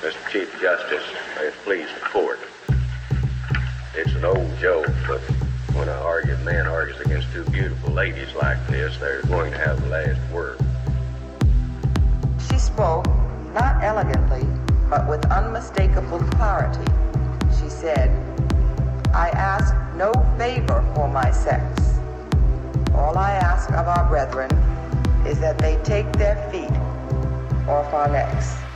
Mr. Chief Justice, may it please the court. It's an old joke, but when an argued man argues against two beautiful ladies like this, they're going to have the last word. She spoke, not elegantly, but with unmistakable clarity. She said, I ask no favor for my sex. All I ask of our brethren is that they take their feet off our necks.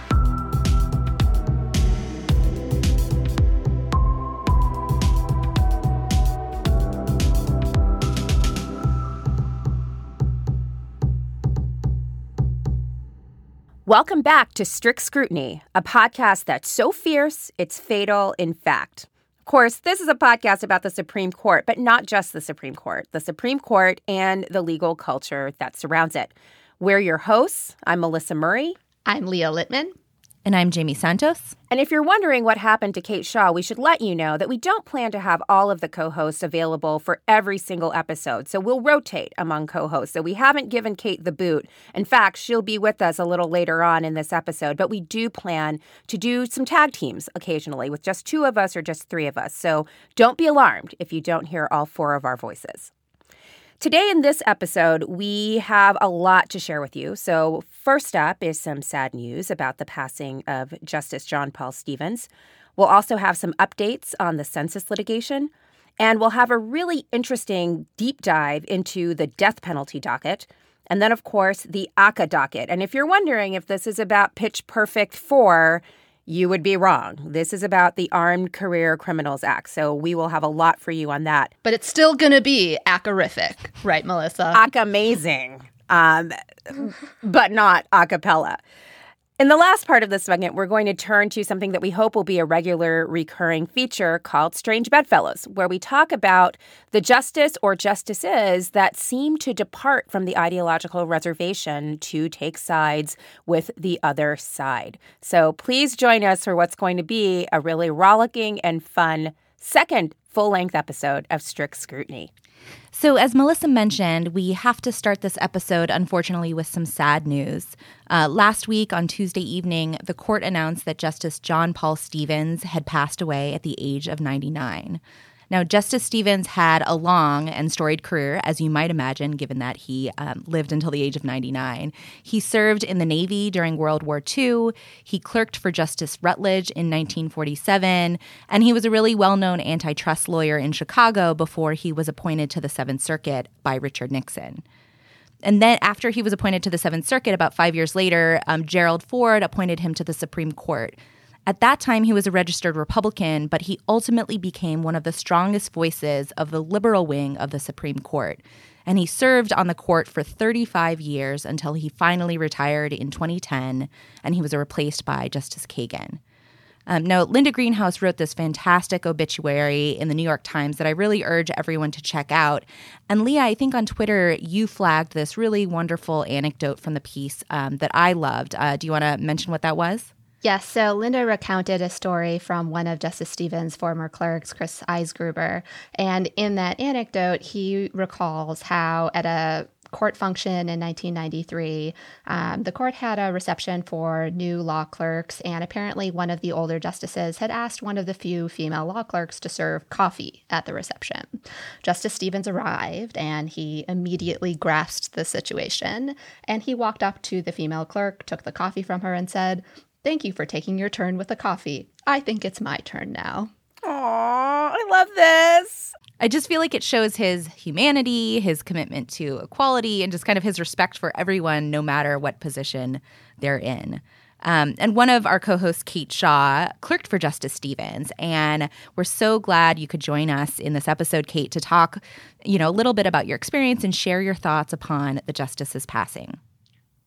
Welcome back to Strict Scrutiny, a podcast that's so fierce it's fatal in fact. Of course, this is a podcast about the Supreme Court, but not just the Supreme Court, the Supreme Court and the legal culture that surrounds it. We're your hosts. I'm Melissa Murray. I'm Leah Littman. And I'm Jaime Santos. And if you're wondering what happened to Kate Shaw, we should let you know that we don't plan to have all of the co hosts available for every single episode. So we'll rotate among co hosts. So we haven't given Kate the boot. In fact, she'll be with us a little later on in this episode, but we do plan to do some tag teams occasionally with just two of us or just three of us. So don't be alarmed if you don't hear all four of our voices. Today, in this episode, we have a lot to share with you. So, first up is some sad news about the passing of Justice John Paul Stevens. We'll also have some updates on the census litigation, and we'll have a really interesting deep dive into the death penalty docket. And then, of course, the ACCA docket. And if you're wondering if this is about Pitch Perfect 4, you would be wrong. This is about the Armed Career Criminals Act. So we will have a lot for you on that. But it's still going to be acarific, right, Melissa? Ack amazing, um, but not a cappella. In the last part of this segment, we're going to turn to something that we hope will be a regular recurring feature called Strange Bedfellows, where we talk about the justice or justices that seem to depart from the ideological reservation to take sides with the other side. So please join us for what's going to be a really rollicking and fun second full length episode of Strict Scrutiny. So, as Melissa mentioned, we have to start this episode, unfortunately, with some sad news. Uh, last week on Tuesday evening, the court announced that Justice John Paul Stevens had passed away at the age of 99. Now, Justice Stevens had a long and storied career, as you might imagine, given that he um, lived until the age of 99. He served in the Navy during World War II. He clerked for Justice Rutledge in 1947, and he was a really well known antitrust lawyer in Chicago before he was appointed to the Seventh Circuit by Richard Nixon. And then, after he was appointed to the Seventh Circuit, about five years later, um, Gerald Ford appointed him to the Supreme Court. At that time, he was a registered Republican, but he ultimately became one of the strongest voices of the liberal wing of the Supreme Court. And he served on the court for 35 years until he finally retired in 2010, and he was replaced by Justice Kagan. Um, now, Linda Greenhouse wrote this fantastic obituary in the New York Times that I really urge everyone to check out. And Leah, I think on Twitter you flagged this really wonderful anecdote from the piece um, that I loved. Uh, do you want to mention what that was? Yes, so Linda recounted a story from one of Justice Stevens' former clerks, Chris Eisgruber. And in that anecdote, he recalls how at a court function in 1993, um, the court had a reception for new law clerks, and apparently one of the older justices had asked one of the few female law clerks to serve coffee at the reception. Justice Stevens arrived, and he immediately grasped the situation, and he walked up to the female clerk, took the coffee from her, and said, Thank you for taking your turn with the coffee. I think it's my turn now. Aww, I love this. I just feel like it shows his humanity, his commitment to equality, and just kind of his respect for everyone, no matter what position they're in. Um, and one of our co hosts, Kate Shaw, clerked for Justice Stevens. And we're so glad you could join us in this episode, Kate, to talk, you know, a little bit about your experience and share your thoughts upon the justice's passing.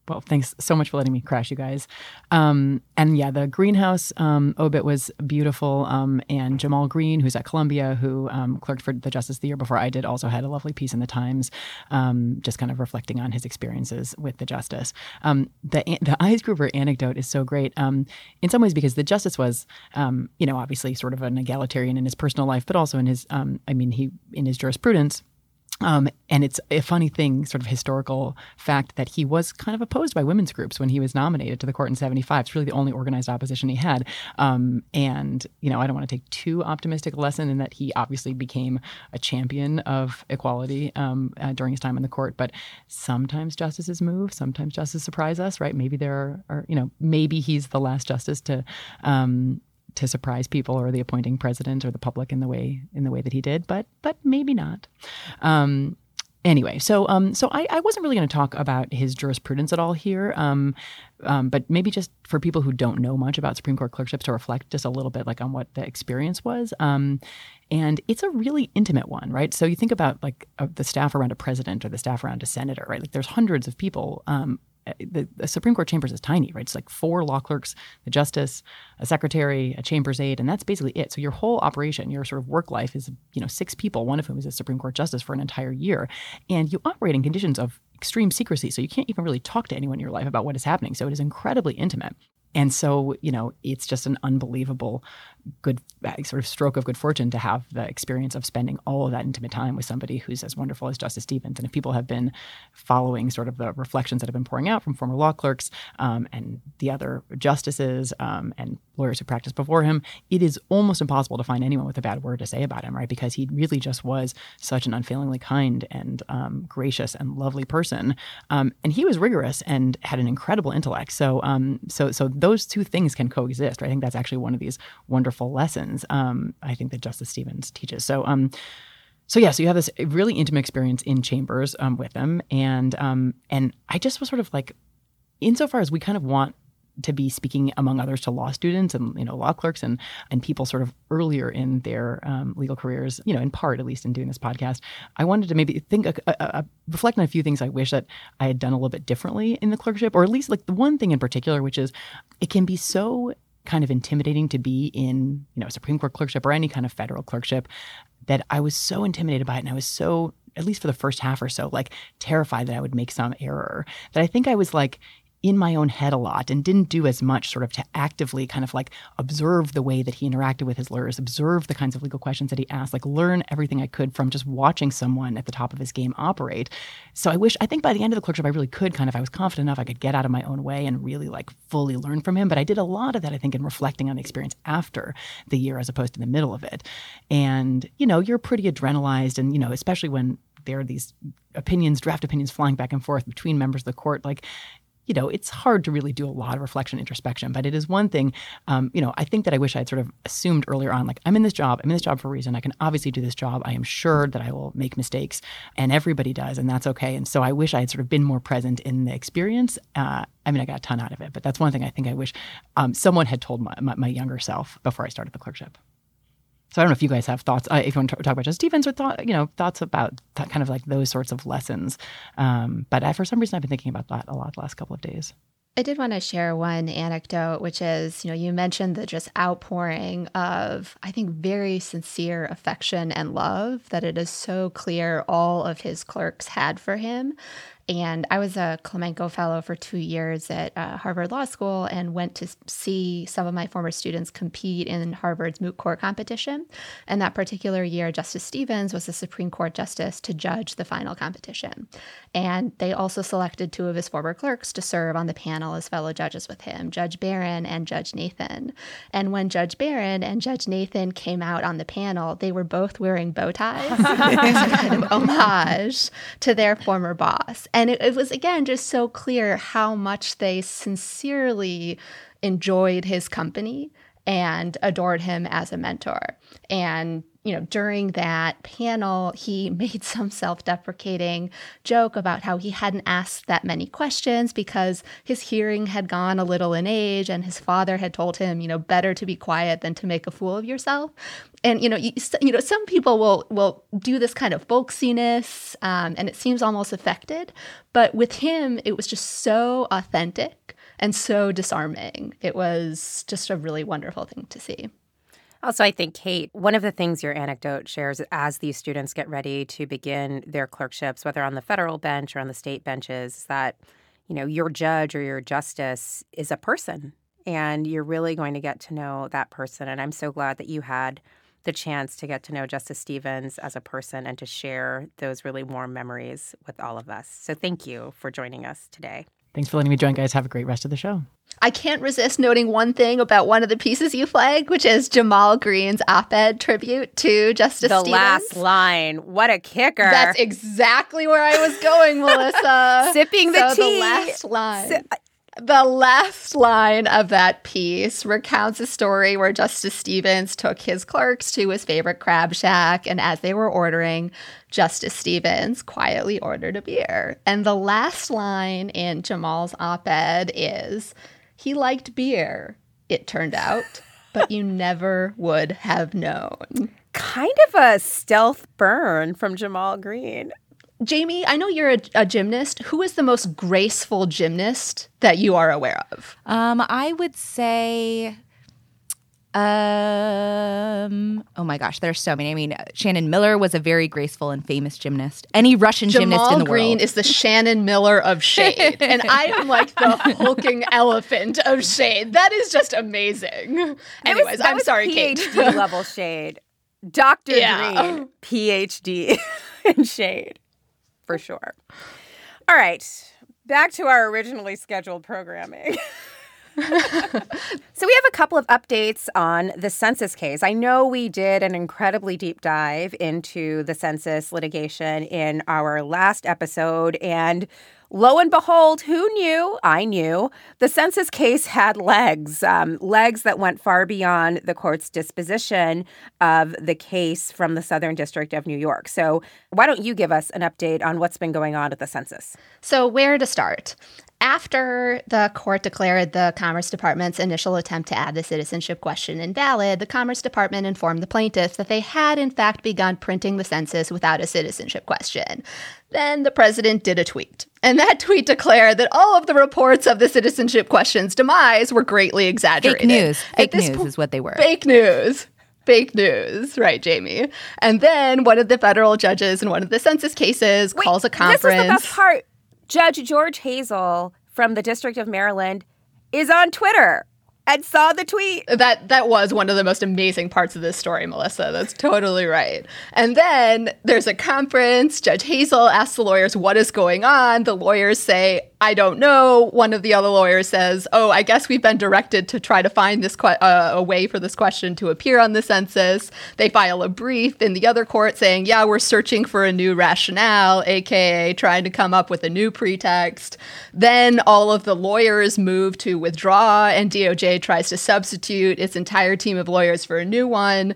Well, thanks so much for letting me crash, you guys. Um, and yeah, the Greenhouse um, obit was beautiful. Um, and Jamal Greene, who's at Columbia, who um, clerked for the Justice the year before I did, also had a lovely piece in the Times, um, just kind of reflecting on his experiences with the Justice. Um, the the Eisgruber anecdote is so great in some ways because the Justice was, you know, obviously sort of an egalitarian in his personal life, but also in his, I mean, he in his jurisprudence um, and it's a funny thing, sort of historical fact, that he was kind of opposed by women's groups when he was nominated to the court in 75. It's really the only organized opposition he had. Um, and, you know, I don't want to take too optimistic a lesson in that he obviously became a champion of equality um, uh, during his time in the court. But sometimes justices move, sometimes justices surprise us, right? Maybe there are, you know, maybe he's the last justice to um, to surprise people or the appointing president or the public in the way in the way that he did, but but maybe not. Um, anyway, so um, so I, I wasn't really going to talk about his jurisprudence at all here, um, um, but maybe just for people who don't know much about Supreme Court clerkships to reflect just a little bit like on what the experience was. Um, and it's a really intimate one, right? So you think about like uh, the staff around a president or the staff around a senator, right? Like there's hundreds of people um, the, the, Supreme Court chambers is tiny, right? It's like four law clerks, the justice, a secretary, a chambers aide, and that's basically it. So your whole operation, your sort of work life is, you know, six people, one of whom is a Supreme Court justice for an entire year. And you operate in conditions of extreme secrecy. So you can't even really talk to anyone in your life about what is happening. So it is incredibly intimate. And so, you know, it's just an unbelievable good sort of stroke of good fortune to have the experience of spending all of that intimate time with somebody who's as wonderful as Justice Stevens. And if people have been following sort of the reflections that have been pouring out from former law clerks um, and the other justices um, and lawyers who practiced before him, it is almost impossible to find anyone with a bad word to say about him, right? Because he really just was such an unfailingly kind and um, gracious and lovely person, um, and he was rigorous and had an incredible intellect. So, um, so, so those two things can coexist. Right? I think that's actually one of these wonderful wonderful lessons. Um, I think that Justice Stevens teaches. So, um, so yeah, so you have this really intimate experience in chambers um, with them, and um, and I just was sort of like, insofar as we kind of want to be speaking among others to law students and you know law clerks and and people sort of earlier in their um, legal careers you know in part at least in doing this podcast i wanted to maybe think reflect on a few things i wish that i had done a little bit differently in the clerkship or at least like the one thing in particular which is it can be so kind of intimidating to be in, you know, Supreme Court clerkship or any kind of federal clerkship that I was so intimidated by it and I was so at least for the first half or so like terrified that I would make some error. That I think I was like in my own head a lot and didn't do as much sort of to actively kind of like observe the way that he interacted with his lawyers, observe the kinds of legal questions that he asked, like learn everything I could from just watching someone at the top of his game operate. So I wish, I think by the end of the clerkship, I really could kind of, I was confident enough I could get out of my own way and really like fully learn from him. But I did a lot of that, I think, in reflecting on the experience after the year as opposed to the middle of it. And, you know, you're pretty adrenalized and, you know, especially when there are these opinions, draft opinions flying back and forth between members of the court. Like you know, it's hard to really do a lot of reflection, introspection, but it is one thing, um, you know, I think that I wish I had sort of assumed earlier on, like, I'm in this job, I'm in this job for a reason. I can obviously do this job. I am sure that I will make mistakes, and everybody does, and that's okay. And so I wish I had sort of been more present in the experience. Uh, I mean, I got a ton out of it, but that's one thing I think I wish um, someone had told my, my, my younger self before I started the clerkship. So I don't know if you guys have thoughts. Uh, if you want to talk about Justice Stevens or thought, you know, thoughts about that kind of like those sorts of lessons. Um, but I, for some reason, I've been thinking about that a lot the last couple of days. I did want to share one anecdote, which is, you know, you mentioned the just outpouring of, I think, very sincere affection and love that it is so clear all of his clerks had for him. And I was a Climenko Fellow for two years at uh, Harvard Law School and went to see some of my former students compete in Harvard's moot court competition. And that particular year, Justice Stevens was the Supreme Court justice to judge the final competition. And they also selected two of his former clerks to serve on the panel as fellow judges with him, Judge Barron and Judge Nathan. And when Judge Barron and Judge Nathan came out on the panel, they were both wearing bow ties as a kind of homage to their former boss. And it, it was, again, just so clear how much they sincerely enjoyed his company and adored him as a mentor. And you know, during that panel, he made some self deprecating joke about how he hadn't asked that many questions because his hearing had gone a little in age and his father had told him, you know, better to be quiet than to make a fool of yourself. And, you know, you, you know, some people will, will do this kind of folksiness um, and it seems almost affected. But with him, it was just so authentic and so disarming. It was just a really wonderful thing to see. Also, I think, Kate, one of the things your anecdote shares as these students get ready to begin their clerkships, whether on the federal bench or on the state benches, is that, you know, your judge or your justice is a person and you're really going to get to know that person. And I'm so glad that you had the chance to get to know Justice Stevens as a person and to share those really warm memories with all of us. So thank you for joining us today. Thanks for letting me join, guys. Have a great rest of the show. I can't resist noting one thing about one of the pieces you flagged, which is Jamal Greene's op-ed tribute to Justice the Stevens. last line. What a kicker! That's exactly where I was going, Melissa. Sipping the so tea. The last line. the last line of that piece recounts a story where Justice Stevens took his clerks to his favorite crab shack, and as they were ordering, Justice Stevens quietly ordered a beer. And the last line in Jamal's op ed is he liked beer, it turned out, but you never would have known. Kind of a stealth burn from Jamal Greene. Jaime, I know you're a, a, gymnast. Who is the most graceful gymnast that you are aware of? Um, I would say um. Oh my gosh, there's so many. I mean, Shannon Miller was a very graceful and famous gymnast. Any Russian Jamal gymnast in the Greene world. is the Shannon Miller of shade, and I am like the hulking elephant of shade. That is just amazing. Anyways, was, I'm sorry, PhD Kate. level shade. Dr. Yeah. Greene, PhD in shade, for sure. All right, back to our originally scheduled programming. so we have a couple of updates on the census case. I know we did an incredibly deep dive into the census litigation in our last episode and lo and behold, who knew? I knew. The census case had legs, um, legs that went far beyond the court's disposition of the case from the Southern District of New York. So, why don't you give us an update on what's been going on at the census? So, where to start? After the court declared the Commerce Department's initial attempt to add the citizenship question invalid, the Commerce Department informed the plaintiffs that they had, in fact, begun printing the census without a citizenship question. Then the president did a tweet. And that tweet declared that all of the reports of the citizenship question's demise were greatly exaggerated. Fake news. Fake news po- is what they were. Fake news. Fake news, right, Jaime? And then one of the federal judges in one of the census cases Wait, calls a conference. This is the best part. Judge George Hazel from the District of Maryland is on Twitter and saw the tweet. That that was one of the most amazing parts of this story, Melissa. That's totally right. And then there's a conference. Judge Hazel asks the lawyers what is going on. The lawyers say, "I don't know." One of the other lawyers says, "Oh, I guess we've been directed to try to find this que- uh, a way for this question to appear on the census." They file a brief in the other court saying, "Yeah, we're searching for a new rationale, aka trying to come up with a new pretext." Then all of the lawyers move to withdraw, and DOJ tries to substitute its entire team of lawyers for a new one.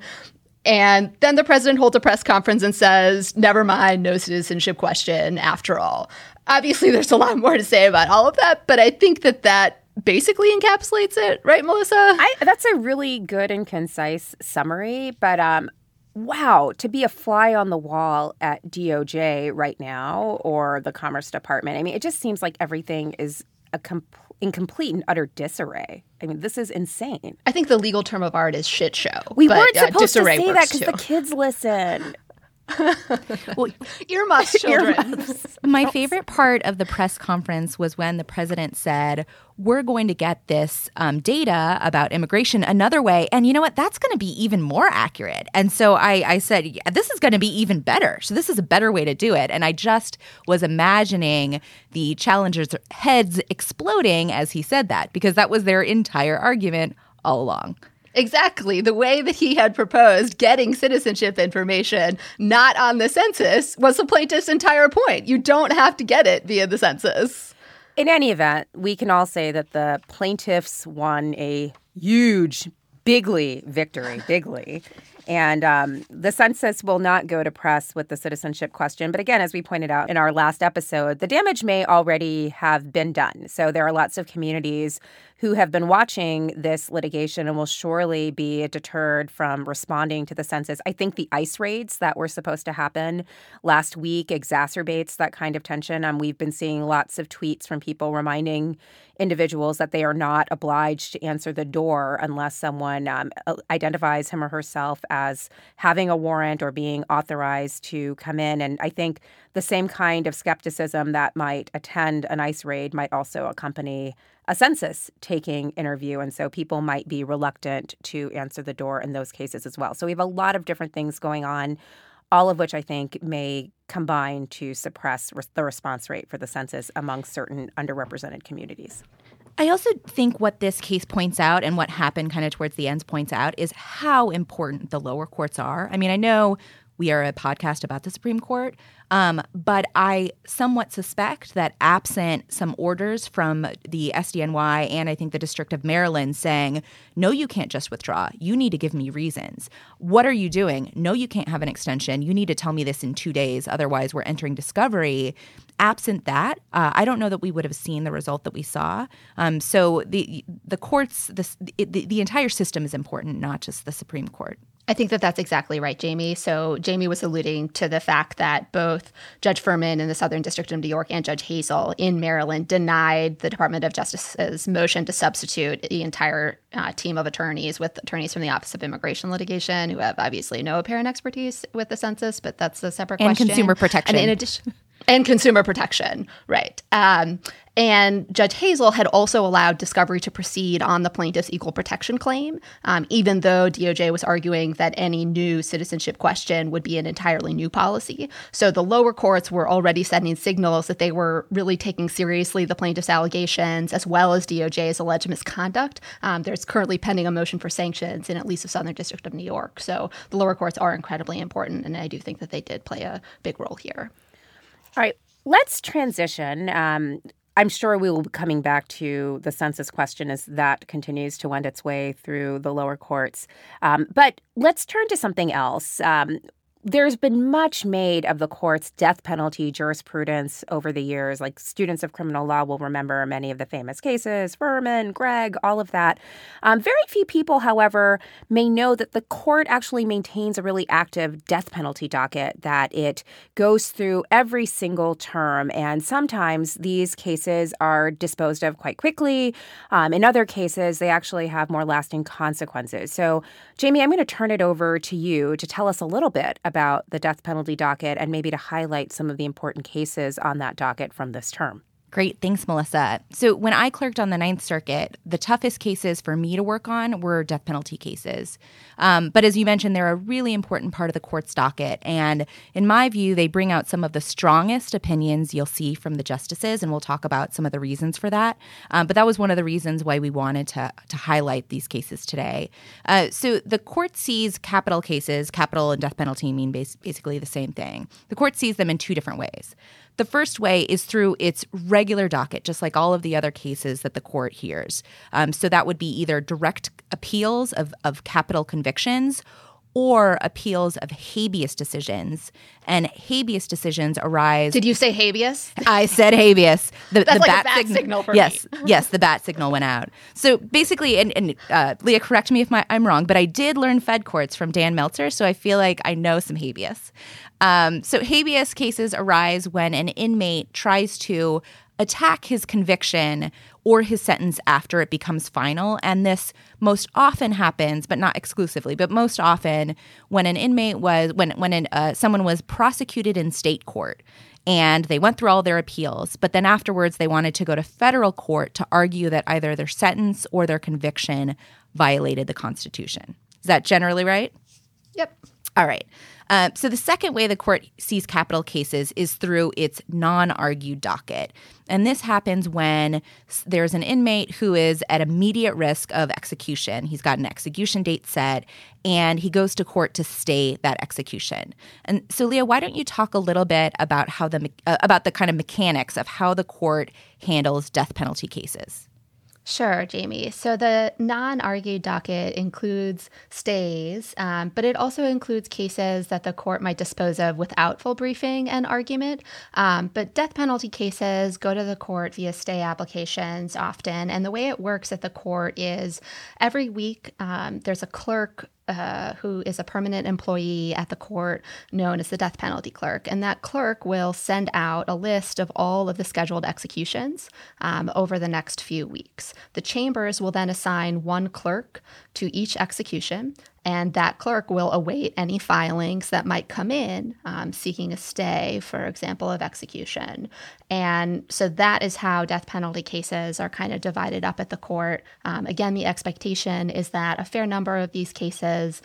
And then the president holds a press conference and says, never mind, no citizenship question after all. Obviously, there's a lot more to say about all of that, but I think that that basically encapsulates it, right, Melissa? I, that's a really good and concise summary, but um, wow, to be a fly on the wall at DOJ right now or the Commerce Department, I mean, it just seems like everything is a complete in complete and utter disarray. I mean, this is insane. I think the legal term of art is shit show. We but, weren't uh, supposed to say that because the kids listen. well, earmuffs, children. Earmuffs. My favorite part of the press conference was when the president said, We're going to get this um, data about immigration another way. And you know what? That's going to be even more accurate. And so I, I said, yeah, This is going to be even better. So this is a better way to do it. And I just was imagining the challengers' heads exploding as he said that, because that was their entire argument all along. Exactly. The way that he had proposed getting citizenship information not on the census was the plaintiff's entire point. You don't have to get it via the census. In any event, we can all say that the plaintiffs won a huge, bigly victory, bigly. And um, the census will not go to press with the citizenship question. But again, as we pointed out in our last episode, the damage may already have been done. So there are lots of communities who have been watching this litigation and will surely be deterred from responding to the census. I think the ICE raids that were supposed to happen last week exacerbates that kind of tension. Um, we've been seeing lots of tweets from people reminding individuals that they are not obliged to answer the door unless someone um, identifies him or herself as having a warrant or being authorized to come in. And I think the same kind of skepticism that might attend an ICE raid might also accompany a census taking interview. And so people might be reluctant to answer the door in those cases as well. So we have a lot of different things going on, all of which I think may combine to suppress the response rate for the census among certain underrepresented communities. I also think what this case points out and what happened kind of towards the end points out is how important the lower courts are. I mean, I know we are a podcast about the Supreme Court, um, but I somewhat suspect that absent some orders from the SDNY and I think the District of Maryland saying, no, you can't just withdraw. You need to give me reasons. What are you doing? No, you can't have an extension. You need to tell me this in two days. Otherwise, we're entering discovery. Absent that, uh, I don't know that we would have seen the result that we saw. Um, so the the courts, the, the, the entire system is important, not just the Supreme Court. I think that that's exactly right, Jaime. So Jaime was alluding to the fact that both Judge Furman in the Southern District of New York and Judge Hazel in Maryland denied the Department of Justice's motion to substitute the entire uh, team of attorneys with attorneys from the Office of Immigration Litigation who have obviously no apparent expertise with the census, but that's a separate and question. And consumer protection. And in addition, and consumer protection, right? Um, and Judge Hazel had also allowed discovery to proceed on the plaintiff's equal protection claim, um, even though DOJ was arguing that any new citizenship question would be an entirely new policy. So the lower courts were already sending signals that they were really taking seriously the plaintiff's allegations as well as DOJ's alleged misconduct. Um, there's currently pending a motion for sanctions in at least the Southern District of New York. So the lower courts are incredibly important, and I do think that they did play a big role here. All right, let's transition. Um, I'm sure we will be coming back to the census question as that continues to wend its way through the lower courts. Um, but let's turn to something else. Um, there's been much made of the court's death penalty jurisprudence over the years. Like students of criminal law will remember many of the famous cases, Furman, Gregg, all of that. Um, very few people, however, may know that the court actually maintains a really active death penalty docket, that it goes through every single term. And sometimes these cases are disposed of quite quickly. Um, in other cases, they actually have more lasting consequences. So, Jaime, I'm going to turn it over to you to tell us a little bit about the death penalty docket and maybe to highlight some of the important cases on that docket from this term. Great. Thanks, Melissa. So, when I clerked on the Ninth Circuit, the toughest cases for me to work on were death penalty cases. Um, but as you mentioned, they're a really important part of the court's docket. And in my view, they bring out some of the strongest opinions you'll see from the justices. And we'll talk about some of the reasons for that. Um, but that was one of the reasons why we wanted to, to highlight these cases today. Uh, so, the court sees capital cases, capital and death penalty mean bas- basically the same thing. The court sees them in two different ways. The first way is through its regular docket, just like all of the other cases that the court hears. Um, so that would be either direct appeals of, of capital convictions or appeals of habeas decisions. And habeas decisions arise. Did you say habeas? I said habeas. The, That's the like bat, bat sign- signal for yes, me. yes, the bat signal went out. So basically, and, and uh, Leah, correct me if my, I'm wrong, but I did learn Fed courts from Dan Meltzer, so I feel like I know some habeas. Um, so habeas cases arise when an inmate tries to attack his conviction or his sentence after it becomes final. And this most often happens, but not exclusively, but most often when an inmate was, when, when an, uh, someone was prosecuted in state court and they went through all their appeals, but then afterwards they wanted to go to federal court to argue that either their sentence or their conviction violated the Constitution. Is that generally right? Yep. All right. Uh, so the second way the court sees capital cases is through its non-argued docket. And this happens when there's an inmate who is at immediate risk of execution. He's got an execution date set and he goes to court to stay that execution. And so Leah, why don't you talk a little bit about how the uh, about the kind of mechanics of how the court handles death penalty cases? Sure, Jaime. So the non argued docket includes stays, um, but it also includes cases that the court might dispose of without full briefing and argument. Um, but death penalty cases go to the court via stay applications often. And the way it works at the court is every week um, there's a clerk uh, who is a permanent employee at the court known as the death penalty clerk. And that clerk will send out a list of all of the scheduled executions um, over the next few weeks. The chambers will then assign one clerk to each execution, and that clerk will await any filings that might come in um, seeking a stay, for example, of execution. And so that is how death penalty cases are kind of divided up at the court. Um, again, the expectation is that a fair number of these cases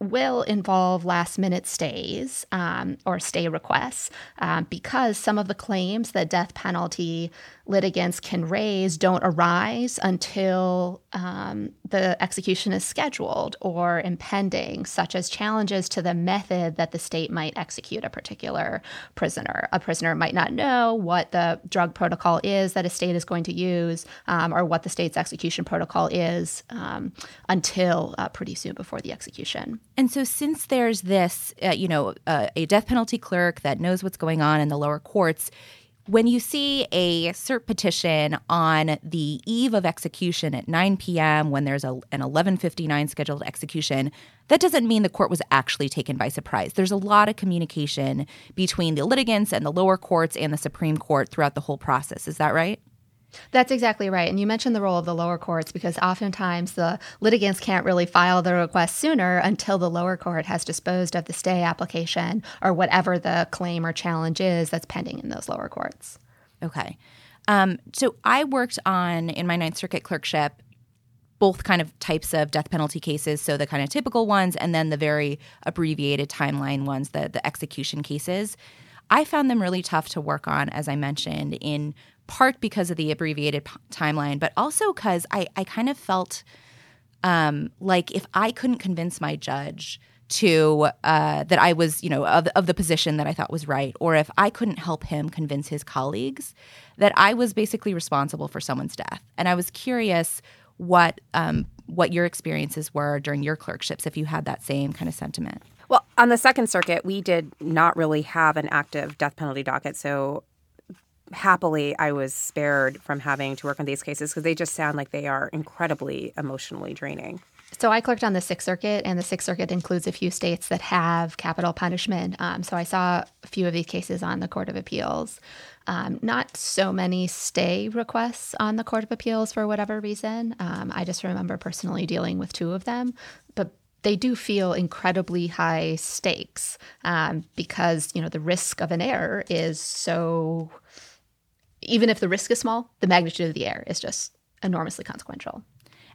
will involve last minute stays um, or stay requests um, because some of the claims that death penalty litigants can raise don't arise until um, the execution is scheduled or impending, such as challenges to the method that the state might execute a particular prisoner. A prisoner might not know what the drug protocol is that a state is going to use um, or what the state's execution protocol is um, until uh, pretty soon before the execution. And so, since there's this, uh, you know, uh, a death penalty clerk that knows what's going on in the lower courts, when you see a cert petition on the eve of execution at 9 p.m. when there's a, an 11:59 scheduled execution, that doesn't mean the court was actually taken by surprise. There's a lot of communication between the litigants and the lower courts and the Supreme Court throughout the whole process. Is that right? That's exactly right. And you mentioned the role of the lower courts because oftentimes the litigants can't really file the request sooner until the lower court has disposed of the stay application or whatever the claim or challenge is that's pending in those lower courts. Okay. Um, so I worked on, in my Ninth Circuit clerkship, both kind of types of death penalty cases. So the kind of typical ones and then the very abbreviated timeline ones, the, the execution cases. I found them really tough to work on, as I mentioned, in part because of the abbreviated p- timeline, but also because I, I kind of felt um, like if I couldn't convince my judge to uh, that I was, you know, of, of the position that I thought was right, or if I couldn't help him convince his colleagues, that I was basically responsible for someone's death. And I was curious what um, what your experiences were during your clerkships, if you had that same kind of sentiment. Well, on the Second Circuit, we did not really have an active death penalty docket, so happily I was spared from having to work on these cases because they just sound like they are incredibly emotionally draining. So I clerked on the Sixth Circuit, and the Sixth Circuit includes a few states that have capital punishment. Um, so I saw a few of these cases on the Court of Appeals. Um, not so many stay requests on the Court of Appeals for whatever reason. Um, I just remember personally dealing with two of them, but they do feel incredibly high stakes um, because you know the risk of an error is so even if the risk is small, the magnitude of the error is just enormously consequential.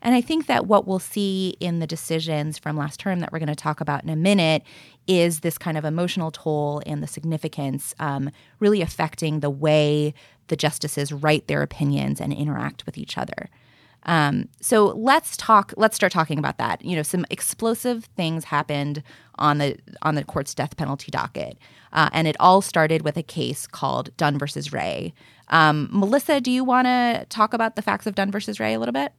And I think that what we'll see in the decisions from last term that we're going to talk about in a minute is this kind of emotional toll and the significance um, really affecting the way the justices write their opinions and interact with each other. Um, so let's talk. Let's start talking about that. You know, some explosive things happened on the on the court's death penalty docket, uh, and it all started with a case called Dunn versus Ray. Um, Melissa, do you want to talk about the facts of Dunn versus Ray a little bit?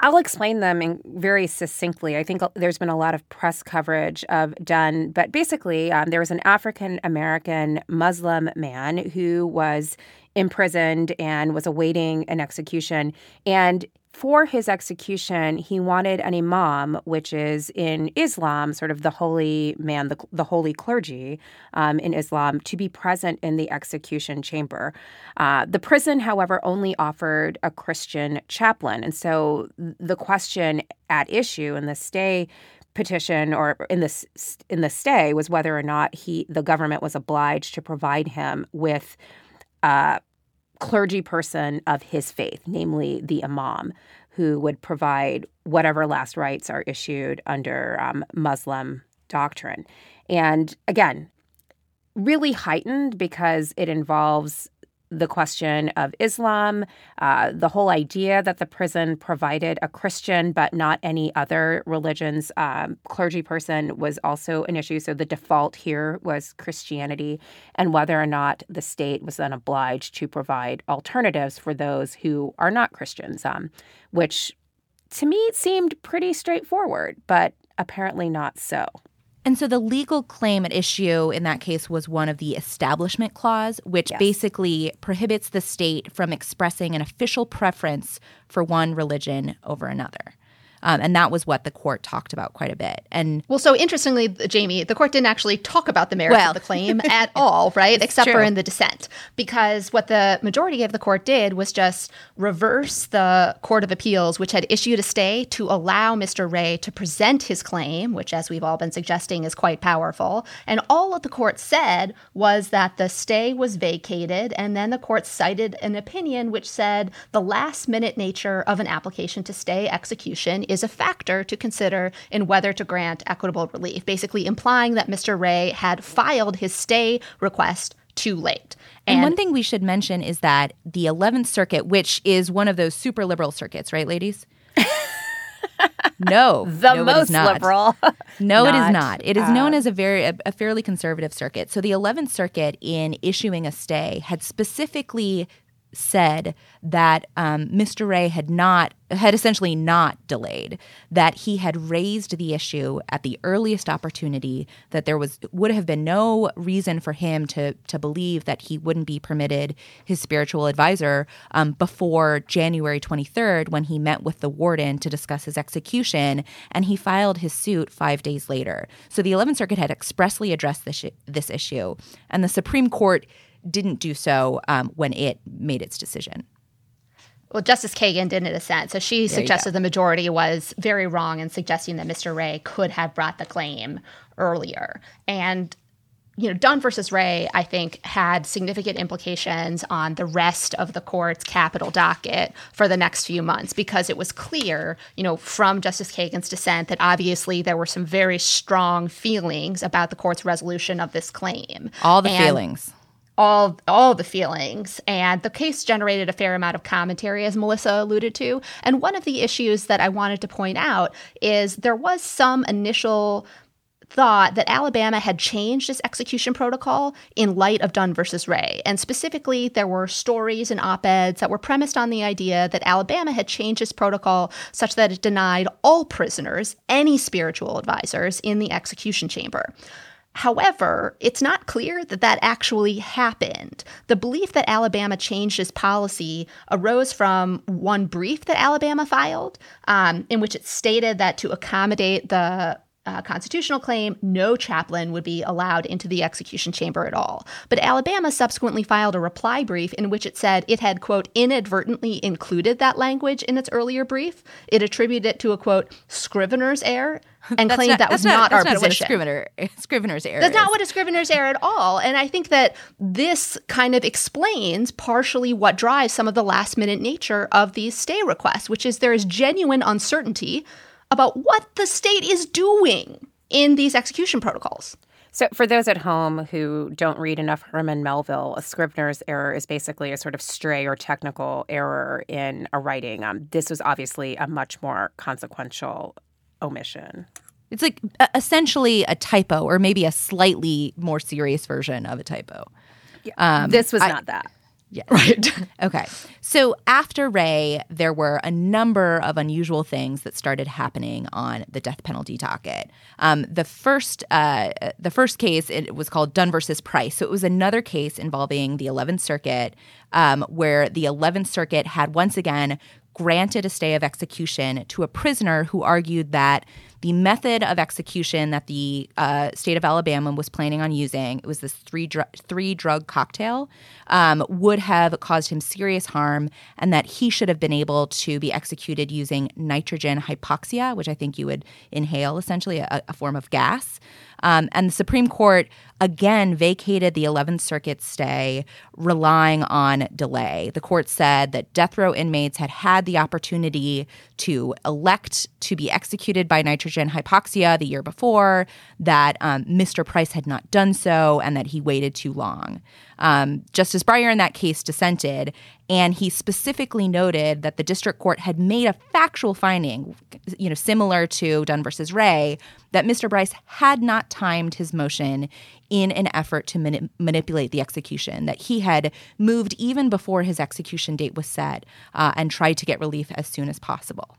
I'll explain them in very succinctly. I think there's been a lot of press coverage of Dunn, but basically, um, there was an African American Muslim man who was imprisoned and was awaiting an execution. And for his execution, he wanted an imam, which is in Islam, sort of the holy man, the, the holy clergy um, in Islam, to be present in the execution chamber. Uh, the prison, however, only offered a Christian chaplain. And so the question at issue in the stay petition or in the in the stay was whether or not he the government was obliged to provide him with uh, clergy person of his faith, namely the imam, who would provide whatever last rites are issued under um, Muslim doctrine. And again, really heightened because it involves the question of Islam, uh, the whole idea that the prison provided a Christian but not any other religion's um, clergy person was also an issue. So the default here was Christianity, and whether or not the state was then obliged to provide alternatives for those who are not Christians, um, which to me seemed pretty straightforward, but apparently not so. And so the legal claim at issue in that case was one of the Establishment Clause, which yes. basically prohibits the state from expressing an official preference for one religion over another. Um, and that was what the court talked about quite a bit. And well, so interestingly, Jaime, the court didn't actually talk about the merits well, of the claim at all, right? Except true. for in the dissent, because what the majority of the court did was just reverse the Court of Appeals, which had issued a stay to allow Mr. Ray to present his claim, which, as we've all been suggesting, is quite powerful. And all that the court said was that the stay was vacated, and then the court cited an opinion which said the last minute nature of an application to stay execution is a factor to consider in whether to grant equitable relief, basically implying that Mr. Ray had filed his stay request too late. And, and, one thing we should mention is that the 11th Circuit, which is one of those super liberal circuits, right, ladies? no, the no, most liberal. no, not, it is not. It is known uh, as a very a, a fairly conservative circuit. So the 11th Circuit, in issuing a stay, had specifically said that um, Mr. Ray had not had essentially not delayed that he had raised the issue at the earliest opportunity that there was would have been no reason for him to to believe that he wouldn't be permitted his spiritual advisor um, before January 23rd when he met with the warden to discuss his execution and he filed his suit 5 days later so the 11th circuit had expressly addressed this this issue and the supreme court didn't do so um, when it made its decision. Well, Justice Kagan did in a sense. So she there suggested the majority was very wrong in suggesting that Mr. Ray could have brought the claim earlier. And you know, Dunn versus Ray, I think, had significant implications on the rest of the court's capital docket for the next few months because it was clear, you know, from Justice Kagan's dissent that obviously there were some very strong feelings about the court's resolution of this claim. All the and, feelings all all the feelings and the case generated a fair amount of commentary as Melissa alluded to and one of the issues that I wanted to point out is there was some initial thought that Alabama had changed its execution protocol in light of Dunn versus Ray. And specifically, there were stories and op eds that were premised on the idea that Alabama had changed its protocol such that it denied all prisoners any spiritual advisors in the execution chamber. However, it's not clear that that actually happened. The belief that Alabama changed its policy arose from one brief that Alabama filed, um, in which it stated that to accommodate the uh, constitutional claim, no chaplain would be allowed into the execution chamber at all. But Alabama subsequently filed a reply brief in which it said it had, quote, inadvertently included that language in its earlier brief. It attributed it to a, quote, scrivener's error and claimed not, that was not, not our not position. Scrivener, scrivener's error. That's is. not what a scrivener's error at all. And I think that this kind of explains partially what drives some of the last minute nature of these stay requests, which is there is genuine uncertainty about what the state is doing in these execution protocols. So, for those at home who don't read enough Herman Melville, a Scrivener's error is basically a sort of stray or technical error in a writing. Um, this was obviously a much more consequential omission. It's like essentially a typo, or maybe a slightly more serious version of a typo. Yeah. Um, this was I, not that. Yes. Right. okay. So after Ray, there were a number of unusual things that started happening on the death penalty docket. Um, the first, uh, the first case it was called Dunn versus Price. So it was another case involving the Eleventh Circuit, um, where the Eleventh Circuit had once again granted a stay of execution to a prisoner who argued that the method of execution that the uh, state of Alabama was planning on using, it was this three, dr- three drug cocktail, um, would have caused him serious harm, and that he should have been able to be executed using nitrogen hypoxia, which I think you would inhale essentially, a, a form of gas. Um, and the Supreme Court again vacated the 11th Circuit stay, relying on delay. The court said that death row inmates had had the opportunity to elect to be executed by nitrogen hypoxia the year before, that um, Mr. Price had not done so, and that he waited too long. Um, Justice Breyer in that case dissented, and he specifically noted that the district court had made a factual finding, you know, similar to Dunn versus Ray, that Mr. Price had not timed his motion in an effort to mani- manipulate the execution, that he had moved even before his execution date was set uh, and tried to get relief as soon as possible.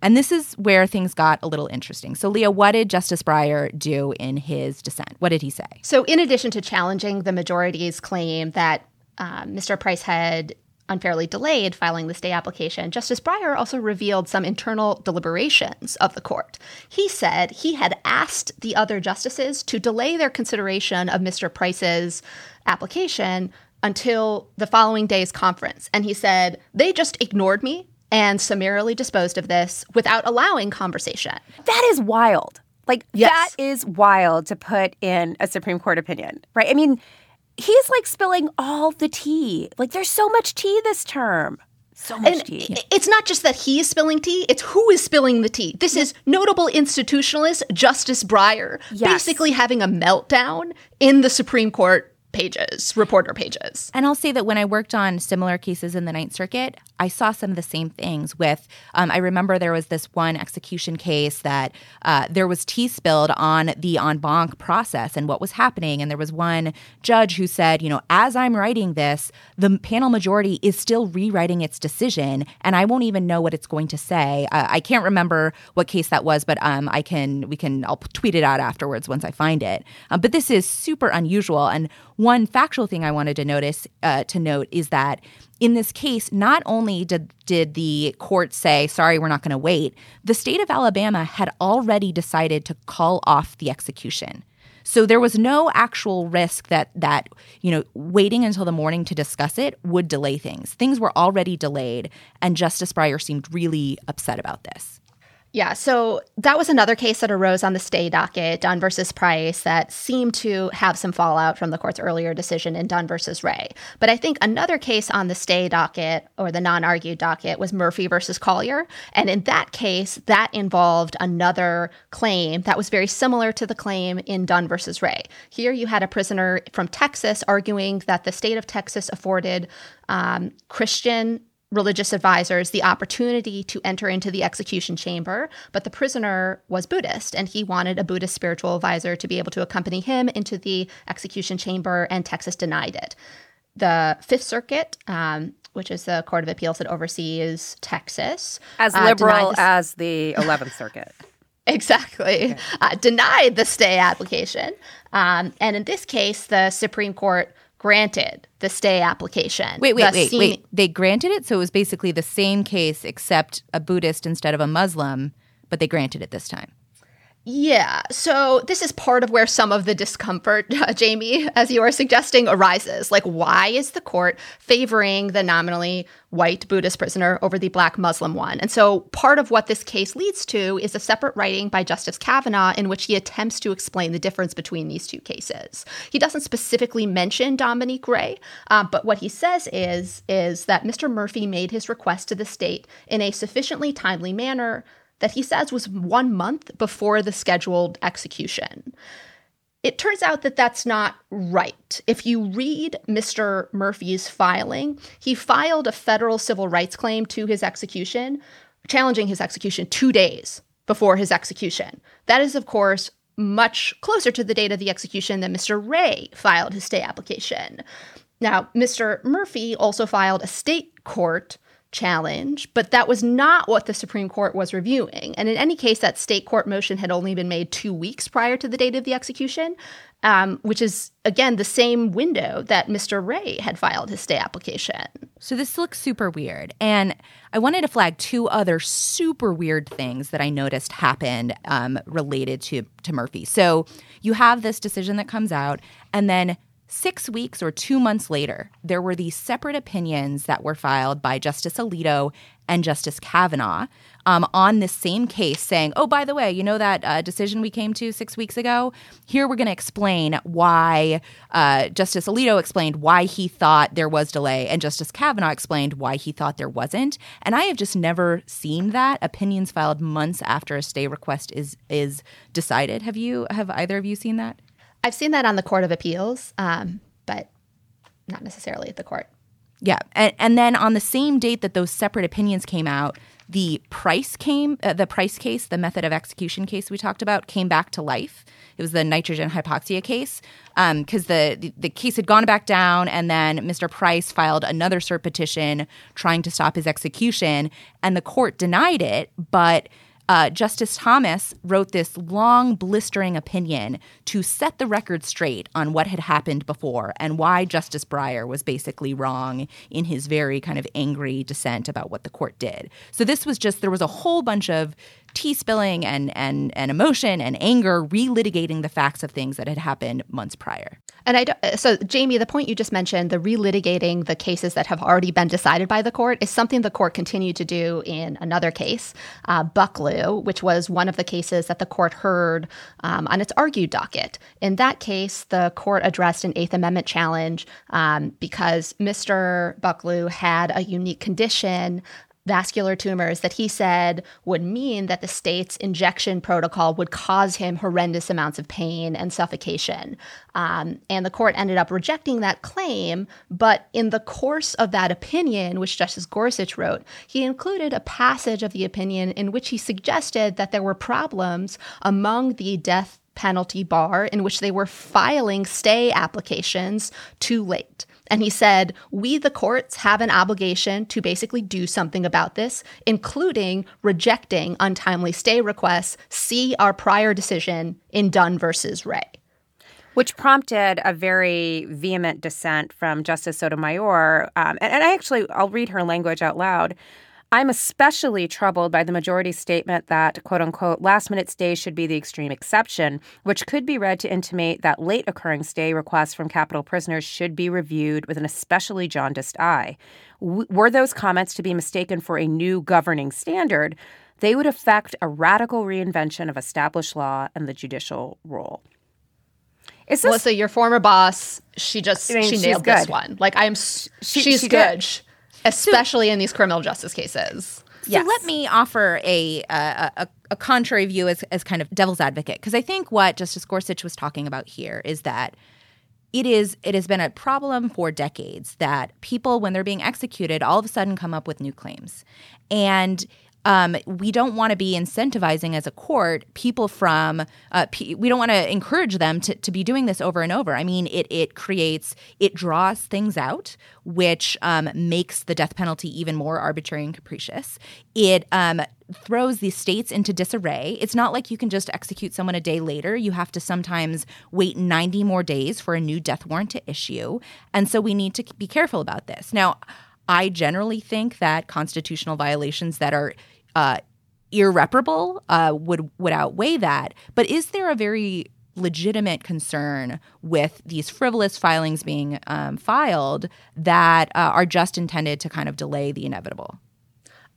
And this is where things got a little interesting. So, Leah, what did Justice Breyer do in his dissent? What did he say? So, in addition to challenging the majority's claim that um, Mr. Price had unfairly delayed filing the stay application, Justice Breyer also revealed some internal deliberations of the court. He said he had asked the other justices to delay their consideration of Mr. Price's application until the following day's conference. And he said, they just ignored me and summarily disposed of this without allowing conversation. That is wild. Like, Yes. that is wild to put in a Supreme Court opinion, right? I mean, he's like spilling all the tea. Like, there's so much tea this term. So much And tea. it's not just that he is spilling tea, it's who is spilling the tea. This is notable institutionalist Justice Breyer Yes. basically having a meltdown in the Supreme Court pages, reporter pages. And I'll say that when I worked on similar cases in the Ninth Circuit, I saw some of the same things. With, um, I remember there was this one execution case that uh, there was tea spilled on the en banc process and what was happening. And there was one judge who said, you know, as I'm writing this, the panel majority is still rewriting its decision, and I won't even know what it's going to say. Uh, I can't remember what case that was, but um, I can, we can, I'll tweet it out afterwards once I find it. Um, but this is super unusual. And one factual thing I wanted to notice uh, to note is that in this case, not only did did the court say, "Sorry, we're not going to wait," the state of Alabama had already decided to call off the execution. So there was no actual risk that that you know waiting until the morning to discuss it would delay things. Things were already delayed, and Justice Breyer seemed really upset about this. Yeah, so that was another case that arose on the stay docket, Dunn versus Price, that seemed to have some fallout from the court's earlier decision in Dunn versus Ray. But I think another case on the stay docket or the non argued docket was Murphy versus Collier. And in that case, that involved another claim that was very similar to the claim in Dunn versus Ray. Here you had a prisoner from Texas arguing that the state of Texas afforded um, Christian religious advisors the opportunity to enter into the execution chamber, but the prisoner was Buddhist and he wanted a Buddhist spiritual advisor to be able to accompany him into the execution chamber, and Texas denied it. The Fifth Circuit, um, which is the court of appeals that oversees Texas, as uh, liberal as the 11th Circuit. Exactly. Uh, denied the stay application. Um, and in this case, the Supreme Court granted the stay application. Wait, wait, wait, wait. They granted it, so it was basically the same case except a Buddhist instead of a Muslim, but they granted it this time. Yeah. So this is part of where some of the discomfort, uh, Jaime, as you are suggesting, arises. Like, why is the court favoring the nominally white Buddhist prisoner over the black Muslim one? And so part of what this case leads to is a separate writing by Justice Kavanaugh in which he attempts to explain the difference between these two cases. He doesn't specifically mention Domineque Ray, uh, but what he says is is that Mr. Murphy made his request to the state in a sufficiently timely manner that he says was one month before the scheduled execution. It turns out that that's not right. If you read Mr. Murphy's filing, he filed a federal civil rights claim to his execution, challenging his execution two days before his execution. That is, of course, much closer to the date of the execution than Mr. Ray filed his stay application. Now, Mr. Murphy also filed a state court challenge, but that was not what the Supreme Court was reviewing. And in any case, that state court motion had only been made two weeks prior to the date of the execution, um, which is, again, the same window that Mr. Ray had filed his stay application. So this looks super weird. And I wanted to flag two other super weird things that I noticed happened um, related to, to Murphy. So you have this decision that comes out, and then six weeks or two months later, there were these separate opinions that were filed by Justice Alito and Justice Kavanaugh um, on this same case saying, oh, by the way, you know that uh, decision we came to six weeks ago? Here we're going to explain why uh, Justice Alito explained why he thought there was delay, and Justice Kavanaugh explained why he thought there wasn't. And I have just never seen that opinions filed months after a stay request is is decided. Have you? Have either of you seen that? I've seen that on the Court of Appeals, um, but not necessarily at the court. Yeah, and, and then on the same date that those separate opinions came out, the price came, uh, the price case, the method of execution case we talked about, came back to life. It was the nitrogen hypoxia case because um, the, the, the case had gone back down, and then Mr. Price filed another cert petition trying to stop his execution, and the court denied it, but uh, Justice Thomas wrote this long, blistering opinion to set the record straight on what had happened before and why Justice Breyer was basically wrong in his very kind of angry dissent about what the court did. So this was just, there was a whole bunch of tea spilling and and and emotion and anger relitigating the facts of things that had happened months prior. And I don't, so Jaime, the point you just mentioned, the relitigating the cases that have already been decided by the court, is something the court continued to do in another case, uh, Bucklew, which was one of the cases that the court heard um, on its argued docket. In that case, the court addressed an Eighth Amendment challenge um, because Mr. Bucklew had a unique condition vascular tumors that he said would mean that the state's injection protocol would cause him horrendous amounts of pain and suffocation. Um, and the court ended up rejecting that claim. But in the course of that opinion, which Justice Gorsuch wrote, he included a passage of the opinion in which he suggested that there were problems among the death penalty bar in which they were filing stay applications too late. And he said, We, the courts, have an obligation to basically do something about this, including rejecting untimely stay requests. See our prior decision in Dunn versus Ray. Which prompted a very vehement dissent from Justice Sotomayor. Um, and, and I actually, I'll read her language out loud. I'm especially troubled by the majority statement that, quote unquote, last minute stays should be the extreme exception, which could be read to intimate that late occurring stay requests from capital prisoners should be reviewed with an especially jaundiced eye. W- were those comments to be mistaken for a new governing standard, they would affect a radical reinvention of established law and the judicial role. Is this, Melissa, your former boss, she just I mean, she nailed this one. Like she, she's she good. good especially so, in these criminal justice cases. So yes. let me offer a, a, a contrary view as, as kind of devil's advocate because I think what Justice Gorsuch was talking about here is that it is it has been a problem for decades that people when they're being executed all of a sudden come up with new claims and um, we don't want to be incentivizing as a court people from uh, p- we don't want to encourage them to, to be doing this over and over. I mean it, it creates it draws things out which um, makes the death penalty even more arbitrary and capricious. It um, throws the states into disarray. It's not like you can just execute someone a day later. You have to sometimes wait 90 more days for a new death warrant to issue. And so we need to be careful about this. Now I generally think that constitutional violations that are uh, irreparable uh, would would outweigh that. But is there a very legitimate concern with these frivolous filings being um, filed that uh, are just intended to kind of delay the inevitable?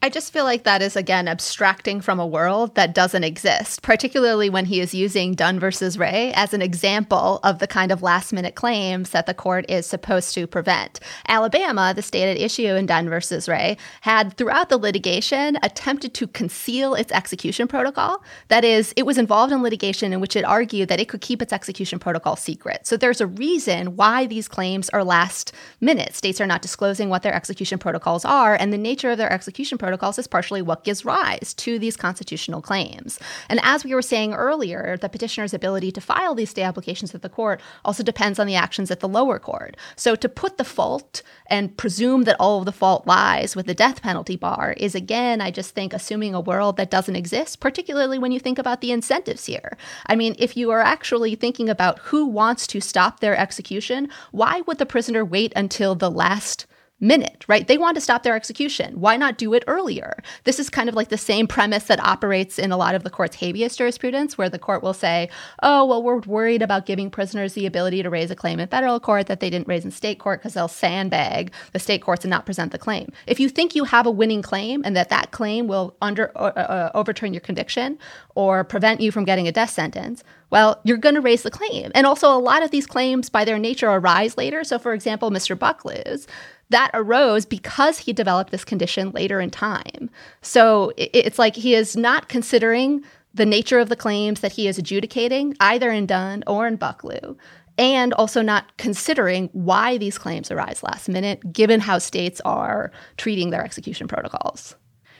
I just feel like that is again abstracting from a world that doesn't exist, particularly when he is using Dunn versus Ray as an example of the kind of last minute claims that the court is supposed to prevent. Alabama, the state at issue in Dunn versus Ray, had throughout the litigation attempted to conceal its execution protocol. That is, it was involved in litigation in which it argued that it could keep its execution protocol secret. So there's a reason why these claims are last minute. States are not disclosing what their execution protocols are, and the nature of their execution protocol protocols is partially what gives rise to these constitutional claims. And as we were saying earlier, the petitioner's ability to file these stay applications at the court also depends on the actions at the lower court. So to put the fault and presume that all of the fault lies with the death penalty bar is, again, I just think assuming a world that doesn't exist, particularly when you think about the incentives here. I mean, if you are actually thinking about who wants to stop their execution, why would the prisoner wait until the last minute, right? They want to stop their execution. Why not do it earlier? This is kind of like the same premise that operates in a lot of the court's habeas jurisprudence, where the court will say, oh, well, we're worried about giving prisoners the ability to raise a claim in federal court that they didn't raise in state court because they'll sandbag the state courts and not present the claim. If you think you have a winning claim and that that claim will under uh, uh, overturn your conviction or prevent you from getting a death sentence, well, you're going to raise the claim. And also, a lot of these claims, by their nature, arise later. So, for example, Mr. Bucklew's, that arose because he developed this condition later in time. So it's like he is not considering the nature of the claims that he is adjudicating, either in Dunn or in Bucklew, and also not considering why these claims arise last minute, given how states are treating their execution protocols.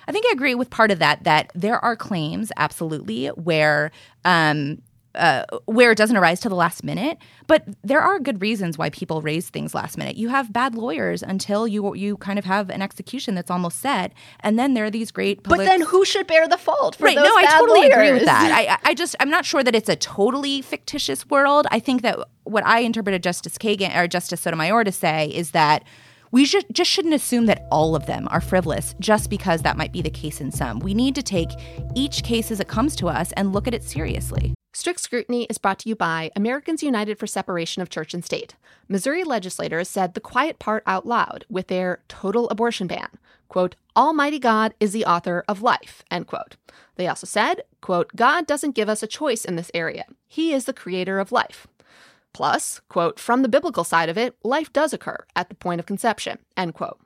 I think I agree with part of that, that there are claims, absolutely, where um, uh, where it doesn't arise to the last minute. But there are good reasons why people raise things last minute. You have bad lawyers until you you kind of have an execution that's almost set, and then there are these great. But then who should bear the fault for right, no, I totally lawyers? agree with that. I, I just I'm not sure that it's a totally fictitious world. I think that what I interpreted Justice Kagan or Justice Sotomayor to say is that we should, just shouldn't assume that all of them are frivolous just because that might be the case in some. We need to take each case as it comes to us and look at it seriously. Strict Scrutiny is brought to you by Americans United for Separation of Church and State. Missouri legislators said the quiet part out loud with their total abortion ban. Quote, Almighty God is the author of life, end quote. They also said, quote, God doesn't give us a choice in this area. He is the creator of life. Plus, quote, from the biblical side of it, life does occur at the point of conception, end quote.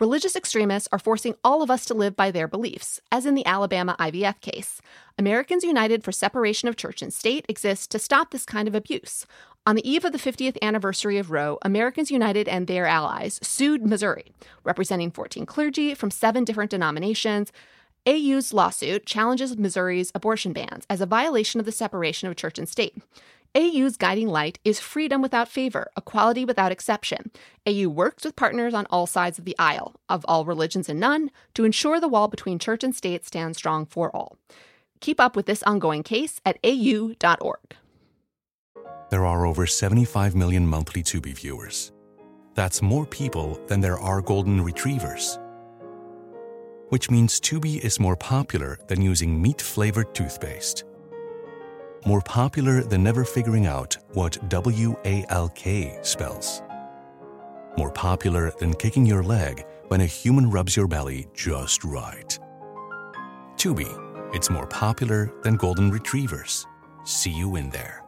Religious extremists are forcing all of us to live by their beliefs, as in the Alabama IVF case. Americans United for Separation of Church and State exists to stop this kind of abuse. On the eve of the 50th anniversary of Roe, Americans United and their allies sued Missouri, representing 14 clergy from seven different denominations. AU's lawsuit challenges Missouri's abortion bans as a violation of the separation of church and state. AU's guiding light is freedom without favor, equality without exception. AU works with partners on all sides of the aisle, of all religions and none, to ensure the wall between church and state stands strong for all. Keep up with this ongoing case at au.org. There are over 75 million monthly Tubi viewers. That's more people than there are golden retrievers. Which means Tubi is more popular than using meat flavored toothpaste more popular than never figuring out what W A L K spells. More popular than kicking your leg when a human rubs your belly just right. Tubi, it's more popular than golden retrievers. See you in there.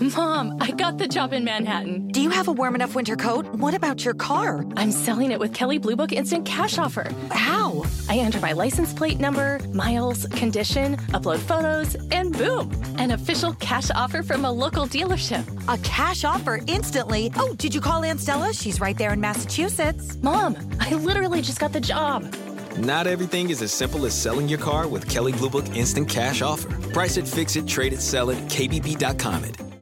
Mom, I got the job in Manhattan. Do you have a warm enough winter coat? What about your car? I'm selling it with Kelley Blue Book Instant Cash Offer. How? I enter my license plate number, miles, condition, upload photos, and boom, an official cash offer from a local dealership. A cash offer instantly? Oh, did you call Aunt Stella? She's right there in Massachusetts. Mom, I literally just got the job. Not everything is as simple as selling your car with Kelley Blue Book Instant Cash Offer. Price it, fix it, trade it, sell it, KBB.com it.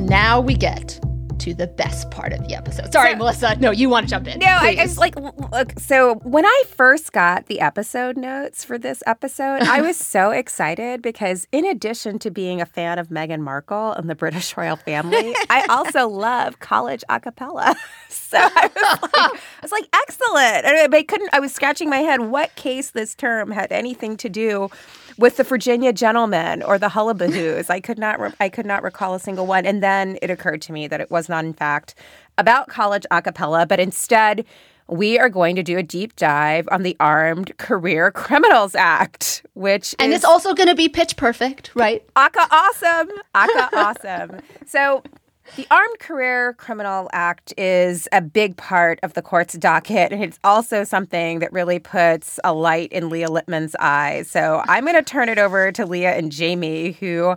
And now we get to the best part of the episode. Sorry, so, Melissa. No, you want to jump in. No, I, I was like, look, so when I first got the episode notes for this episode, I was so excited because in addition to being a fan of Meghan Markle and the British royal family, I also love college a cappella. so I was like, I was like excellent. And I couldn't, I was scratching my head what case this term had anything to do with the Virginia gentlemen or the hullabahoos. I could not re- I could not recall a single one. And then it occurred to me that it was not in fact about college a cappella, but instead we are going to do a deep dive on the Armed Career Criminals Act, which and is, it's also going to be pitch perfect, right? Aka awesome, aka awesome. So the Armed Career Criminal Act is a big part of the court's docket, and it's also something that really puts a light in Leah Litman's eyes. So I'm going to turn it over to Leah and Jaime, who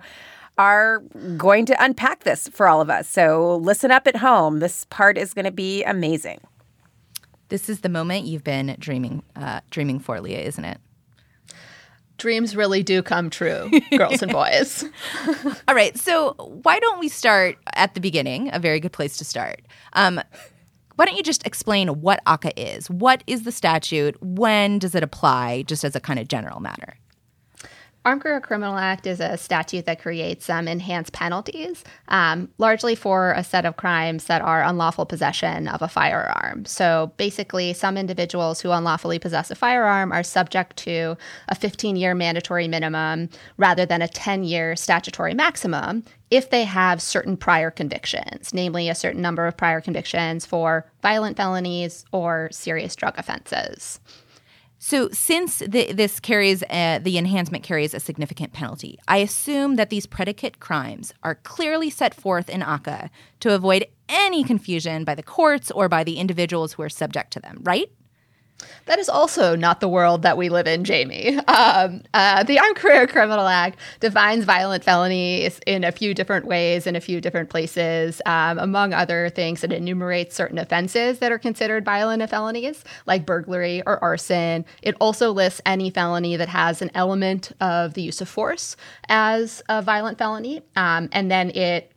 are going to unpack this for all of us. So listen up at home. This part is going to be amazing. This is the moment you've been dreaming, uh, dreaming for, Leah, isn't it? Dreams really do come true, girls and boys. All right. So, why don't we start at the beginning? A very good place to start. Um, why don't you just explain what ACCA is? What is the statute? When does it apply, just as a kind of general matter? Armed Career Criminal Act is a statute that creates some enhanced penalties, um, largely for a set of crimes that are unlawful possession of a firearm. So basically, some individuals who unlawfully possess a firearm are subject to a 15 year mandatory minimum rather than a 10 year statutory maximum if they have certain prior convictions, namely a certain number of prior convictions for violent felonies or serious drug offenses. So, since the, this carries a, the enhancement carries a significant penalty, I assume that these predicate crimes are clearly set forth in ACCA to avoid any confusion by the courts or by the individuals who are subject to them, right? That is also not the world that we live in, Jaime. Um, uh, the Armed Career Criminal Act defines violent felonies in a few different ways in a few different places. Um, among other things, it enumerates certain offenses that are considered violent felonies, like burglary or arson. It also lists any felony that has an element of the use of force as a violent felony. Um, and then it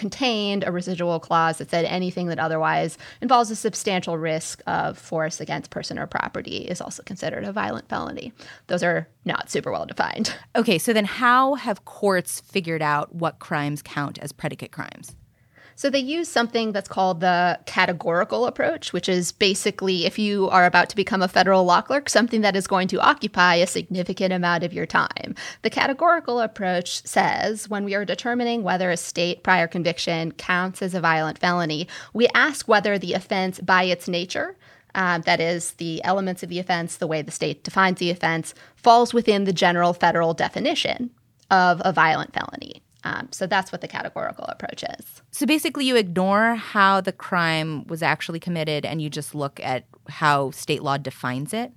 contained a residual clause that said anything that otherwise involves a substantial risk of force against person or property is also considered a violent felony. Those are not super well defined. Okay, so then how have courts figured out what crimes count as predicate crimes? So they use something that's called the categorical approach, which is basically if you are about to become a federal law clerk, something that is going to occupy a significant amount of your time. The categorical approach says when we are determining whether a state prior conviction counts as a violent felony, we ask whether the offense by its nature um, that is, the elements of the offense, the way the state defines the offense, falls within the general federal definition of a violent felony. Um, so that's what the categorical approach is. So basically, you ignore how the crime was actually committed and you just look at how state law defines it?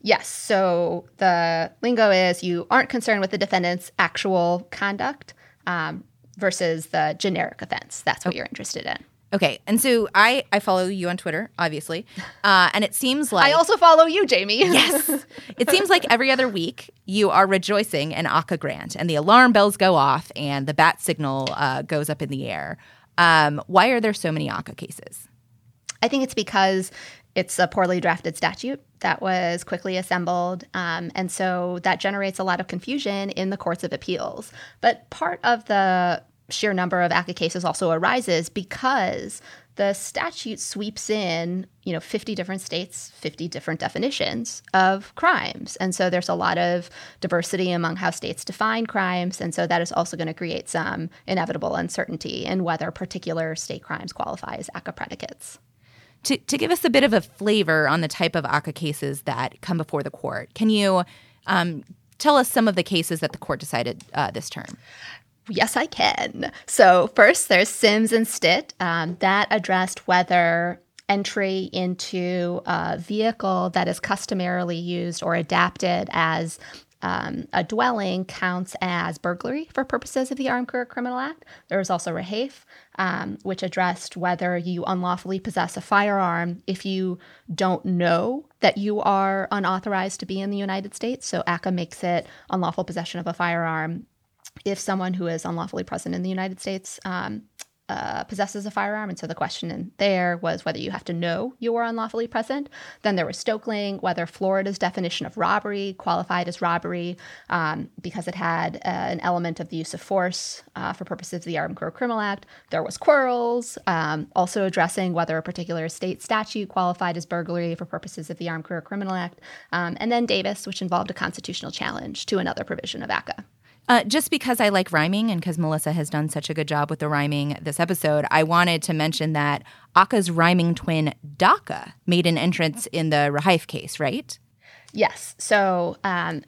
Yes. So the lingo is you aren't concerned with the defendant's actual conduct um, versus the generic offense. That's what okay. you're interested in. Okay, and so I I follow you on Twitter, obviously, uh, and it seems like I also follow you, Jaime. yes, it seems like every other week you are rejoicing in ACCA grant, and the alarm bells go off, and the bat signal uh, goes up in the air. Um, why are there so many ACCA cases? I think it's because it's a poorly drafted statute that was quickly assembled. Um, and so that generates a lot of confusion in the courts of appeals. But part of the sheer number of ACCA cases also arises because the statute sweeps in, you know, 50 different states, 50 different definitions of crimes. And so there's a lot of diversity among how states define crimes. And so that is also going to create some inevitable uncertainty in whether particular state crimes qualify as ACCA predicates. To, to give us a bit of a flavor on the type of ACCA cases that come before the court, can you um, tell us some of the cases that the court decided uh, this term? Yes, I can. So, first, there's Sims and Stitt um, that addressed whether entry into a vehicle that is customarily used or adapted as um, a dwelling counts as burglary for purposes of the Armed Career Criminal Act. There was also Rehaif, um, which addressed whether you unlawfully possess a firearm if you don't know that you are unauthorized to be in the United States. So ACCA makes it unlawful possession of a firearm if someone who is unlawfully present in the United States um, uh, possesses a firearm. And so the question in there was whether you have to know you are unlawfully present. Then there was Stokeling, whether Florida's definition of robbery qualified as robbery um, because it had uh, an element of the use of force uh, for purposes of the Armed Career Criminal Act. There was Quarles, um, also addressing whether a particular state statute qualified as burglary for purposes of the Armed Career Criminal Act. Um, and then Davis, which involved a constitutional challenge to another provision of ACCA. Uh, just because I like rhyming and because Melissa has done such a good job with the rhyming this episode, I wanted to mention that ACCA's rhyming twin, DACA, made an entrance in the Rehaif case, right? Yes. So um,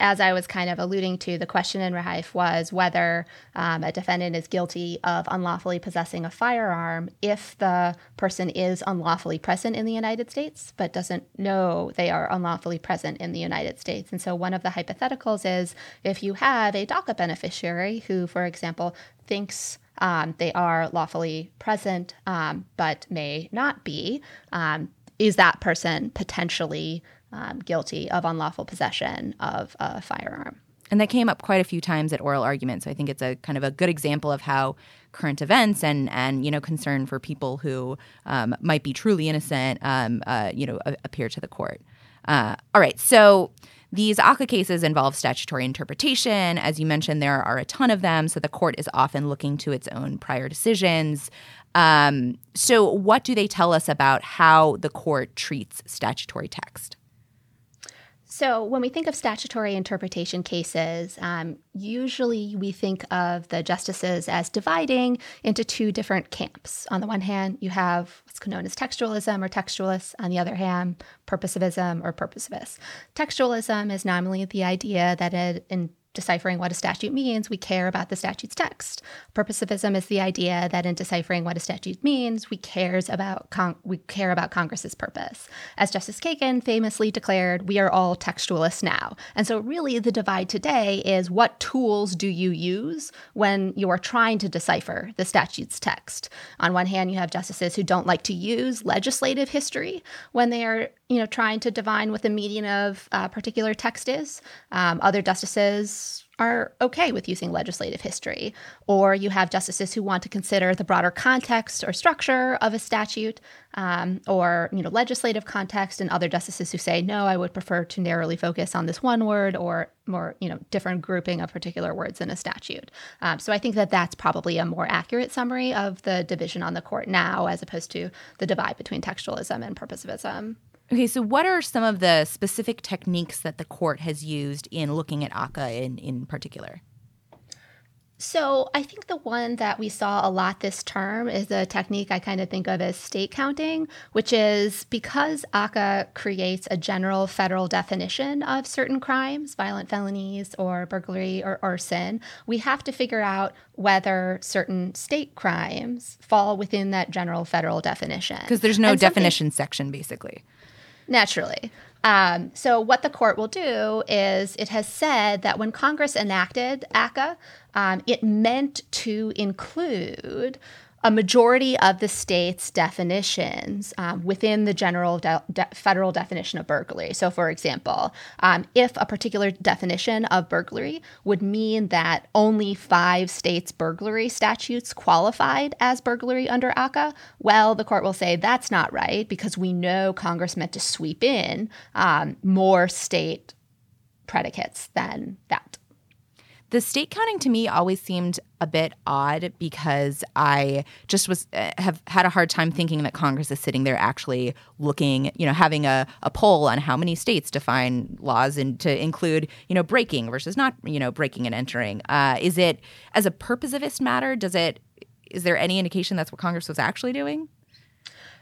as I was kind of alluding to, the question in Rehaif was whether um, a defendant is guilty of unlawfully possessing a firearm if the person is unlawfully present in the United States but doesn't know they are unlawfully present in the United States. And so one of the hypotheticals is if you have a DACA beneficiary who, for example, thinks um, they are lawfully present um, but may not be, um, is that person potentially um, guilty of unlawful possession of a firearm. And that came up quite a few times at oral arguments. So I think it's a kind of a good example of how current events and and you know concern for people who um, might be truly innocent, um, uh, you know, appear to the court. Uh, all right, so. These ACCA cases involve statutory interpretation. As you mentioned, there are a ton of them, so the court is often looking to its own prior decisions. Um, so, what do they tell us about how the court treats statutory text? So, when we think of statutory interpretation cases, um, usually we think of the justices as dividing into two different camps. On the one hand, you have what's known as textualism or textualists. On the other hand, purposivism or purposivist. Textualism is nominally the idea that it, in deciphering what a statute means, we care about the statute's text. Purposivism is the idea that in deciphering what a statute means, we cares about con- we care about Congress's purpose. As Justice Kagan famously declared, we are all textualists now. And so really the divide today is what tools do you use when you are trying to decipher the statute's text? On one hand, you have justices who don't like to use legislative history when they are you know, trying to divine what the median of a particular text is. Um, other justices are okay with using legislative history. Or you have justices who want to consider the broader context or structure of a statute um, or you know legislative context, and other justices who say, no, I would prefer to narrowly focus on this one word or more you know different grouping of particular words in a statute. Um, so I think that that's probably a more accurate summary of the division on the court now as opposed to the divide between textualism and purposivism. Okay, so what are some of the specific techniques that the court has used in looking at ACCA in, in particular? So, I think the one that we saw a lot this term is a technique I kind of think of as state counting, which is because ACCA creates a general federal definition of certain crimes, violent felonies or burglary or arson, we have to figure out whether certain state crimes fall within that general federal definition. Because there's no definition section, basically. Naturally. Um, so, what the court will do is it has said that when Congress enacted ACCA, um, it meant to include a majority of the state's definitions um, within the general de- de- federal definition of burglary. So, for example, um, if a particular definition of burglary would mean that only five states' burglary statutes qualified as burglary under ACCA, well, the court will say that's not right because we know Congress meant to sweep in um, more state predicates than that. The state counting to me always seemed a bit odd because I just was uh, have had a hard time thinking that Congress is sitting there actually looking, you know, having a, a poll on how many states define laws and to include, you know, breaking versus not, you know, breaking and entering. Uh, is it as a purposivist matter? Does it? Is there any indication that's what Congress was actually doing?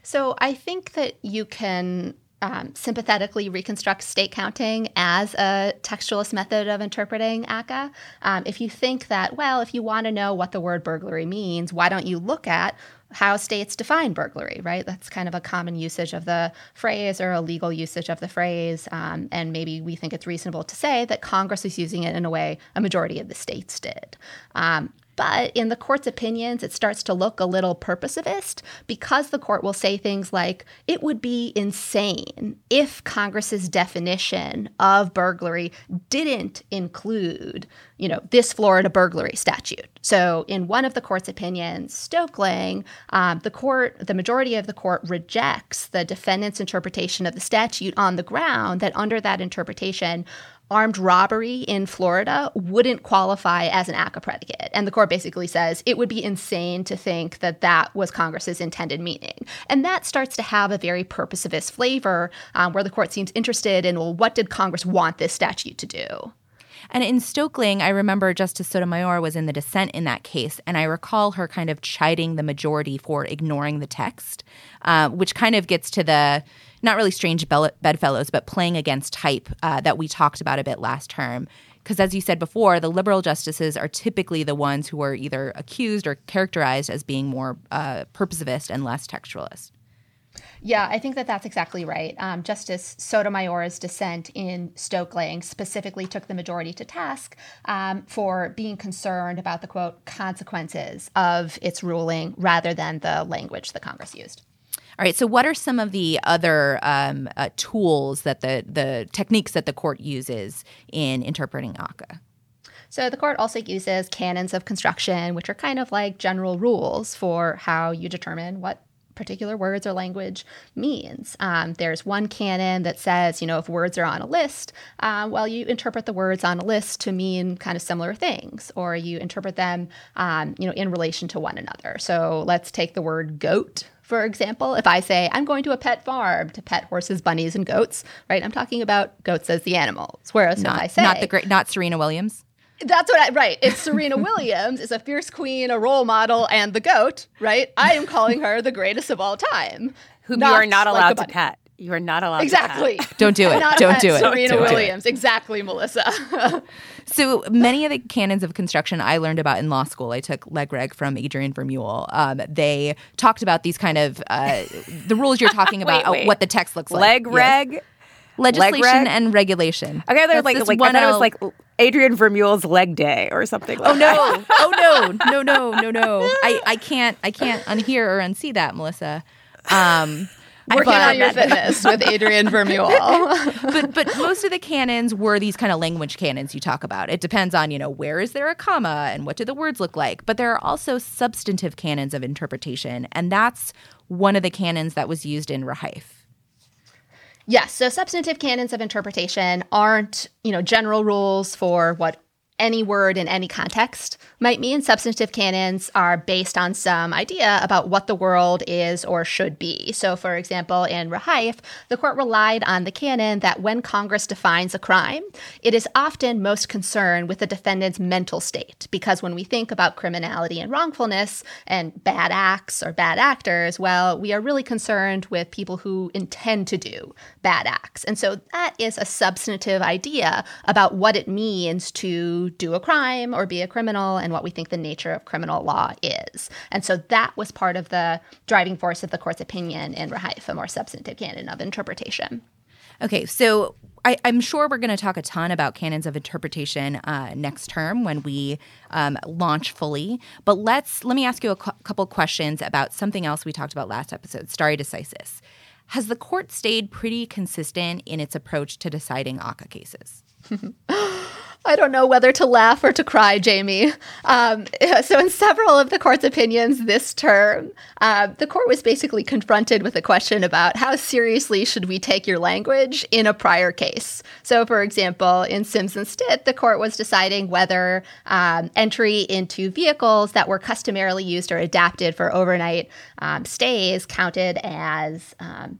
So I think that you can um, sympathetically reconstruct state counting as a textualist method of interpreting ACCA. Um, if you think that, well, if you want to know what the word burglary means, why don't you look at how states define burglary, right? That's kind of a common usage of the phrase or a legal usage of the phrase. Um, and maybe we think it's reasonable to say that Congress is using it in a way a majority of the states did. Um, but in the court's opinions, it starts to look a little purposivist because the court will say things like, it would be insane if Congress's definition of burglary didn't include, you know, this Florida burglary statute. So in one of the court's opinions, Stokeling, um, the court, the majority of the court rejects the defendant's interpretation of the statute on the ground that under that interpretation, armed robbery in Florida wouldn't qualify as an ACCA predicate. And the court basically says it would be insane to think that that was Congress's intended meaning. And that starts to have a very purposivist flavor um, where the court seems interested in, well, what did Congress want this statute to do? And in Stokeling, I remember Justice Sotomayor was in the dissent in that case, and I recall her kind of chiding the majority for ignoring the text, uh, which kind of gets to the not really strange bedfellows, but playing against type uh, that we talked about a bit last term. Because as you said before, the liberal justices are typically the ones who are either accused or characterized as being more uh, purposivist and less textualist. Yeah, I think that that's exactly right. Um, Justice Sotomayor's dissent in Stokeling specifically took the majority to task um, for being concerned about the quote consequences of its ruling rather than the language the Congress used. All right. So, what are some of the other um, uh, tools that the the techniques that the court uses in interpreting ACCA? So the court also uses canons of construction, which are kind of like general rules for how you determine what particular words or language means. Um, there's one canon that says, you know, if words are on a list, uh, well, you interpret the words on a list to mean kind of similar things, or you interpret them, um, you know, in relation to one another. So let's take the word goat. For example, if I say I'm going to a pet farm to pet horses, bunnies, and goats, right? I'm talking about goats as the animals. Whereas not, if I say not the great, not Serena Williams. That's what I right. It's Serena Williams is a fierce queen, a role model, and the goat. Right. I am calling her the greatest of all time. Whom you are not allowed like to pet. You are not allowed to pet. exactly. Don't do it. Don't do it. Serena Don't Williams. Do it. Exactly, Melissa. so many of the canons of construction I learned about in law school. I took leg reg from Adrian Vermeule. Um, they talked about these kind of uh, the rules you're talking about, wait, wait. what the text looks like. Leg reg. Yes. Legislation reg? and regulation. Okay, they're like, like I thought it was like Adrian Vermeule's leg day or something. Like oh no! oh no! No no no no! I I can't I can't unhear or unsee that, Melissa. Um, Working on your fitness with Adrian Vermeule. but but most of the canons were these kind of language canons you talk about. It depends on you know where is there a comma and what do the words look like. But there are also substantive canons of interpretation, and that's one of the canons that was used in Rehaif. Yes. So substantive canons of interpretation aren't, you know, general rules for what any word in any context might mean. Substantive canons are based on some idea about what the world is or should be. So, for example, in Rehaif, the court relied on the canon that when Congress defines a crime, it is often most concerned with the defendant's mental state. Because when we think about criminality and wrongfulness and bad acts or bad actors, well, we are really concerned with people who intend to do bad acts. And so that is a substantive idea about what it means to do a crime or be a criminal and what we think the nature of criminal law is. And so that was part of the driving force of the court's opinion in Rehaif, a more substantive canon of interpretation. Okay, so I, am sure we're going to talk a ton about canons of interpretation uh, next term when we um, launch fully. But let's let me ask you a cu- couple questions about something else we talked about last episode: stare decisis. Has the court stayed pretty consistent in its approach to deciding ACCA cases? I don't know whether to laugh or to cry, Jaime. Um, so, in several of the court's opinions this term, uh, the court was basically confronted with a question about how seriously should we take your language in a prior case. So, for example, in Sims and Stitt, the court was deciding whether um, entry into vehicles that were customarily used or adapted for overnight um, stays counted as um,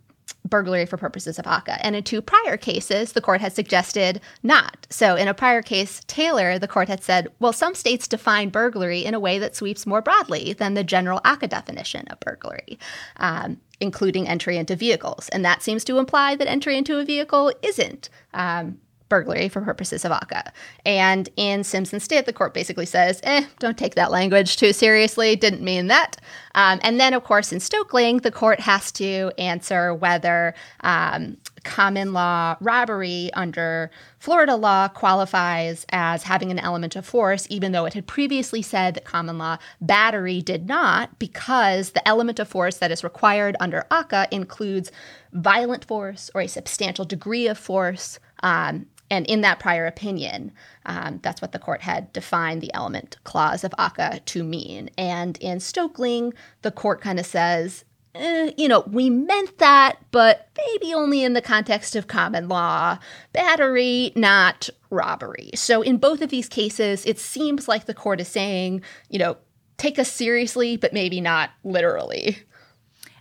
burglary for purposes of ACCA. And in two prior cases, the court had suggested not. So in a prior case, Taylor, the court had said, well, some states define burglary in a way that sweeps more broadly than the general ACCA definition of burglary. Um, including entry into vehicles. And that seems to imply that entry into a vehicle isn't um, burglary for purposes of ACCA. And in Sims and Stitt, the court basically says, eh, don't take that language too seriously, didn't mean that. Um, and then, of course, in Stokeling, the court has to answer whether um, common law robbery under Florida law qualifies as having an element of force, even though it had previously said that common law battery did not, because the element of force that is required under ACCA includes violent force or a substantial degree of force. Um, and in that prior opinion, um, that's what the court had defined the element clause of ACCA to mean. And in Stokeling, the court kind of says, eh, you know, we meant that, but maybe only in the context of common law, battery, not robbery. So in both of these cases, it seems like the court is saying, you know, take us seriously, but maybe not literally.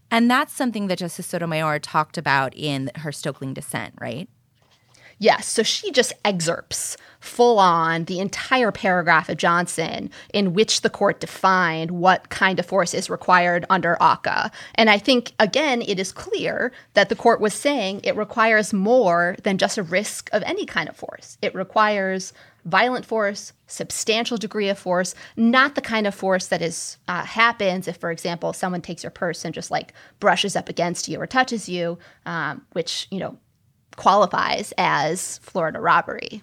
And that's something that Justice Sotomayor talked about in her Stokeling dissent, right? Yes. So she just excerpts full on the entire paragraph of Johnson in which the court defined what kind of force is required under ACCA. And I think, again, it is clear that the court was saying it requires more than just a risk of any kind of force. It requires violent force, substantial degree of force, not the kind of force that is uh, happens if, for example, someone takes your purse and just like brushes up against you or touches you, um, which you know qualifies as Florida robbery.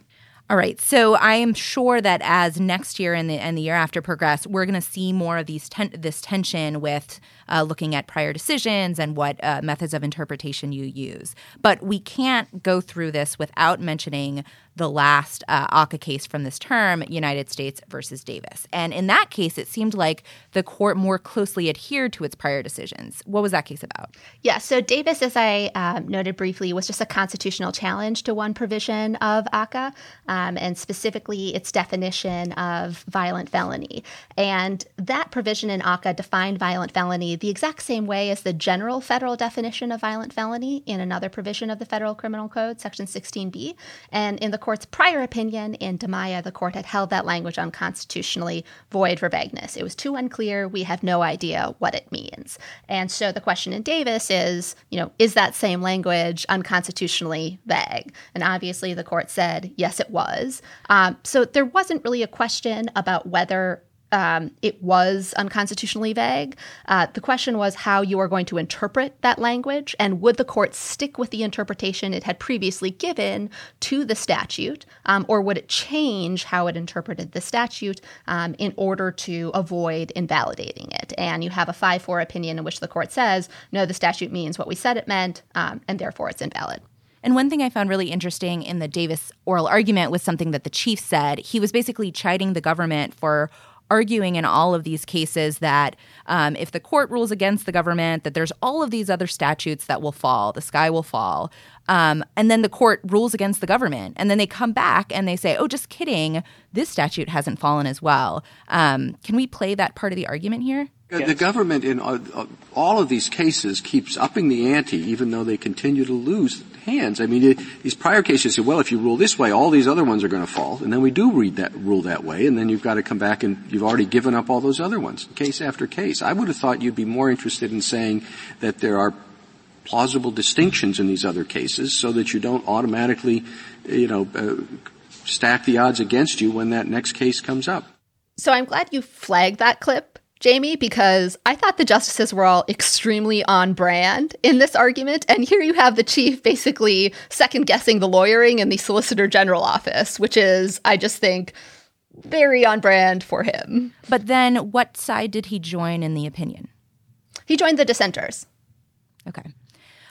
All right. So I am sure that as next year and the and the year after progress, we're going to see more of these ten- this tension with uh, looking at prior decisions and what uh, methods of interpretation you use. But we can't go through this without mentioning the last uh, case from this term, United States versus Davis. And in that case, it seemed like the court more closely adhered to its prior decisions. What was that case about? Yeah, so Davis, as I um, noted briefly, was just a constitutional challenge to one provision of ACCA, um, and specifically its definition of violent felony. And that provision in ACCA defined violent felony the exact same way as the general federal definition of violent felony in another provision of the Federal Criminal Code, Section 16B. And in the court's prior opinion in Dimaya, the court had held that language unconstitutionally void for vagueness. It was too unclear. We have no idea what it means. And so the question in Davis is, you know, is that same language unconstitutionally vague? And obviously the court said, yes, it was. Um, so there wasn't really a question about whether um, it was unconstitutionally vague. Uh, the question was how you are going to interpret that language, and would the court stick with the interpretation it had previously given to the statute, um, or would it change how it interpreted the statute um, in order to avoid invalidating it? And you have a 5 4 opinion in which the court says, no, the statute means what we said it meant, um, and therefore it's invalid. And one thing I found really interesting in the Davis oral argument was something that the chief said. He was basically chiding the government for arguing in all of these cases that um, if the court rules against the government, that there's all of these other statutes that will fall, the sky will fall. Um, and then the court rules against the government. And then they come back and they say, oh, just kidding, this statute hasn't fallen as well. Um, can we play that part of the argument here? Yes. The government in all of these cases keeps upping the ante, even though they continue to lose hands. I mean, it, these prior cases say, well, if you rule this way, all these other ones are going to fall, and then we do read that rule that way, and then you've got to come back and you've already given up all those other ones, case after case. I would have thought you'd be more interested in saying that there are plausible distinctions in these other cases, so that you don't automatically, you know, uh, stack the odds against you when that next case comes up. So I'm glad you flagged that clip Jaime, because I thought the justices were all extremely on brand in this argument. And here you have the chief basically second guessing the lawyering in the Solicitor General office, which is, I just think, very on brand for him. But then what side did he join in the opinion? He joined the dissenters. Okay.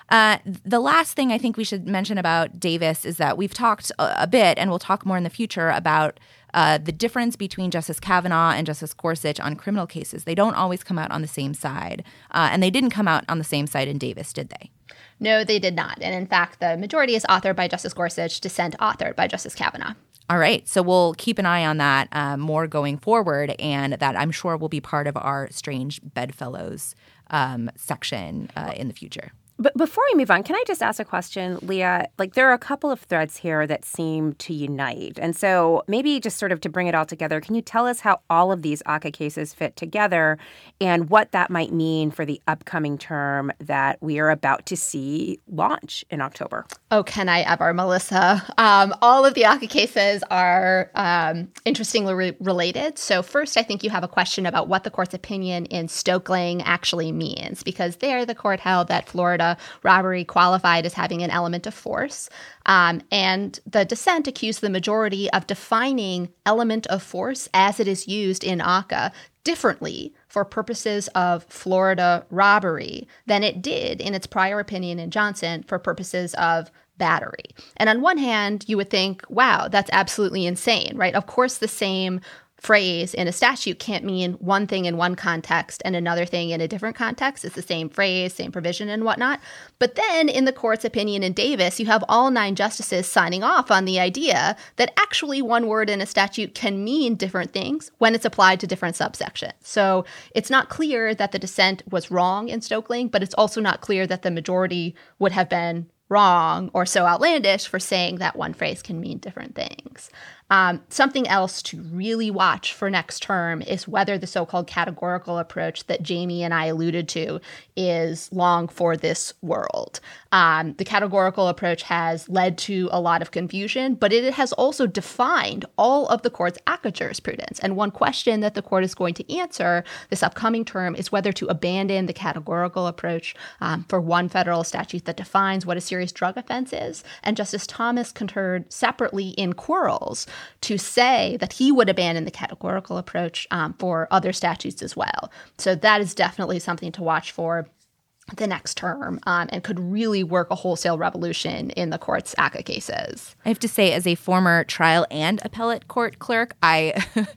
Uh, the last thing I think we should mention about Davis is that we've talked a, a bit, and we'll talk more in the future about uh, the difference between Justice Kavanaugh and Justice Gorsuch on criminal cases. They don't always come out on the same side. Uh, and they didn't come out on the same side in Davis, did they? No, they did not. And in fact, the majority is authored by Justice Gorsuch, dissent authored by Justice Kavanaugh. All right. So we'll keep an eye on that uh, more going forward, and that I'm sure will be part of our Strange Bedfellows um, section uh, in the future. But before we move on, can I just ask a question, Leah? Like, there are a couple of threads here that seem to unite. And so, maybe just sort of to bring it all together, can you tell us how all of these ACCA cases fit together and what that might mean for the upcoming term that we are about to see launch in October? Oh, can I ever, Melissa? Um, all of the ACCA cases are um, interestingly re- related. So, first, I think you have a question about what the court's opinion in Stokeling actually means, because there the court held that Florida Florida, robbery qualified as having an element of force. Um, and the dissent accused the majority of defining element of force as it is used in ACCA differently for purposes of Florida robbery than it did in its prior opinion in Johnson for purposes of battery. And on one hand, you would think, wow, that's absolutely insane, right? Of course, the same phrase in a statute can't mean one thing in one context and another thing in a different context. It's the same phrase, same provision, and whatnot. But then in the court's opinion in Davis, you have all nine justices signing off on the idea that actually one word in a statute can mean different things when it's applied to different subsections. So it's not clear that the dissent was wrong in Stokeling, but it's also not clear that the majority would have been wrong or so outlandish for saying that one phrase can mean different things. Um, something else to really watch for next term is whether the so called categorical approach that Jaime and I alluded to is long for this world. Um, the categorical approach has led to a lot of confusion, but it has also defined all of the court's ACCA jurisprudence. And one question that the court is going to answer this upcoming term is whether to abandon the categorical approach um, for one federal statute that defines what a serious drug offense is. And Justice Thomas concurred separately in Quarles to say that he would abandon the categorical approach um, for other statutes as well. So that is definitely something to watch for the next term um, and could really work a wholesale revolution in the court's ACCA cases. I have to say, as a former trial and appellate court clerk, I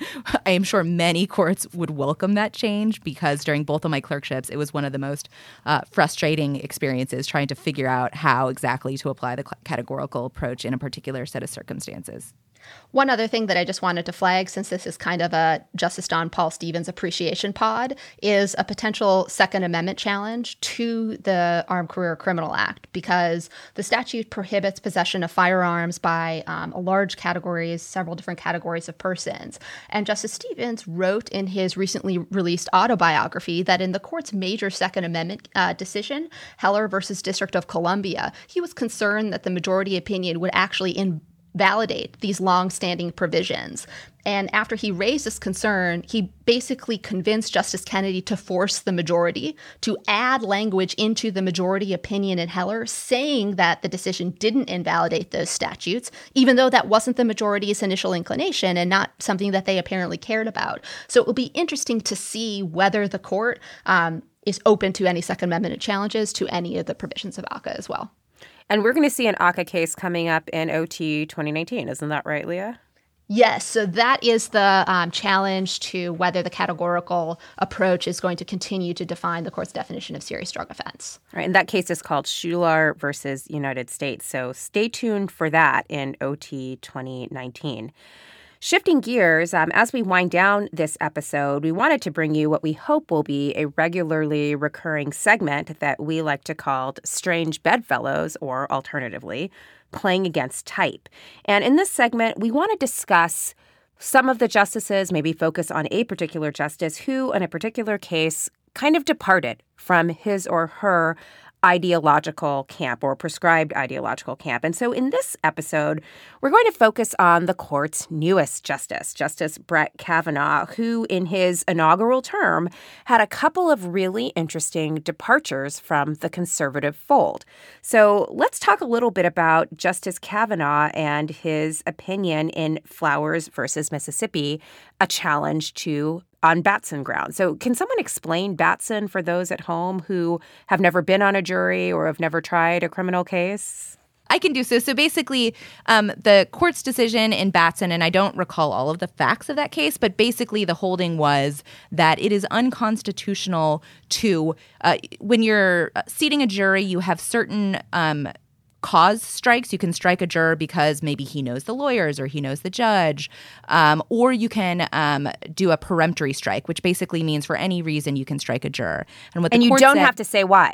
I am sure many courts would welcome that change because during both of my clerkships, it was one of the most uh, frustrating experiences trying to figure out how exactly to apply the categorical approach in a particular set of circumstances. One other thing that I just wanted to flag, since this is kind of a Justice John Paul Stevens appreciation pod, is a potential Second Amendment challenge to the Armed Career Criminal Act because the statute prohibits possession of firearms by um, a large categories, several different categories of persons. And Justice Stevens wrote in his recently released autobiography that in the court's major Second Amendment uh, decision, Heller versus District of Columbia, he was concerned that the majority opinion would actually in validate these long-standing provisions. And after he raised this concern, he basically convinced Justice Kennedy to force the majority to add language into the majority opinion in Heller saying that the decision didn't invalidate those statutes, even though that wasn't the majority's initial inclination and not something that they apparently cared about. So it will be interesting to see whether the court um, is open to any Second Amendment challenges to any of the provisions of ACCA as well. And we're going to see an ACCA case coming up in OT 2019. Isn't that right, Leah? Yes, so that is the um, challenge to whether the categorical approach is going to continue to define the court's definition of serious drug offense. Right, and that case is called Shular versus United States. So stay tuned for that in OT 2019. Shifting gears, um, as we wind down this episode, we wanted to bring you what we hope will be a regularly recurring segment that we like to call Strange Bedfellows, or alternatively, Playing Against Type. And in this segment, we want to discuss some of the justices, maybe focus on a particular justice who, in a particular case, kind of departed from his or her ideological camp or prescribed ideological camp. And so in this episode, we're going to focus on the court's newest justice, Justice Brett Kavanaugh, who in his inaugural term had a couple of really interesting departures from the conservative fold. So let's talk a little bit about Justice Kavanaugh and his opinion in Flowers versus Mississippi, a challenge to on Batson ground. So, can someone explain Batson for those at home who have never been on a jury or have never tried a criminal case? I can do so. So basically, um, the court's decision in Batson, and I don't recall all of the facts of that case, but basically the holding was that it is unconstitutional to, uh, when you're seating a jury, you have certain um, cause strikes. You can strike a juror because maybe he knows the lawyers or he knows the judge, um, or you can um, do a peremptory strike, which basically means for any reason you can strike a juror. And what and you don't said, have to say why.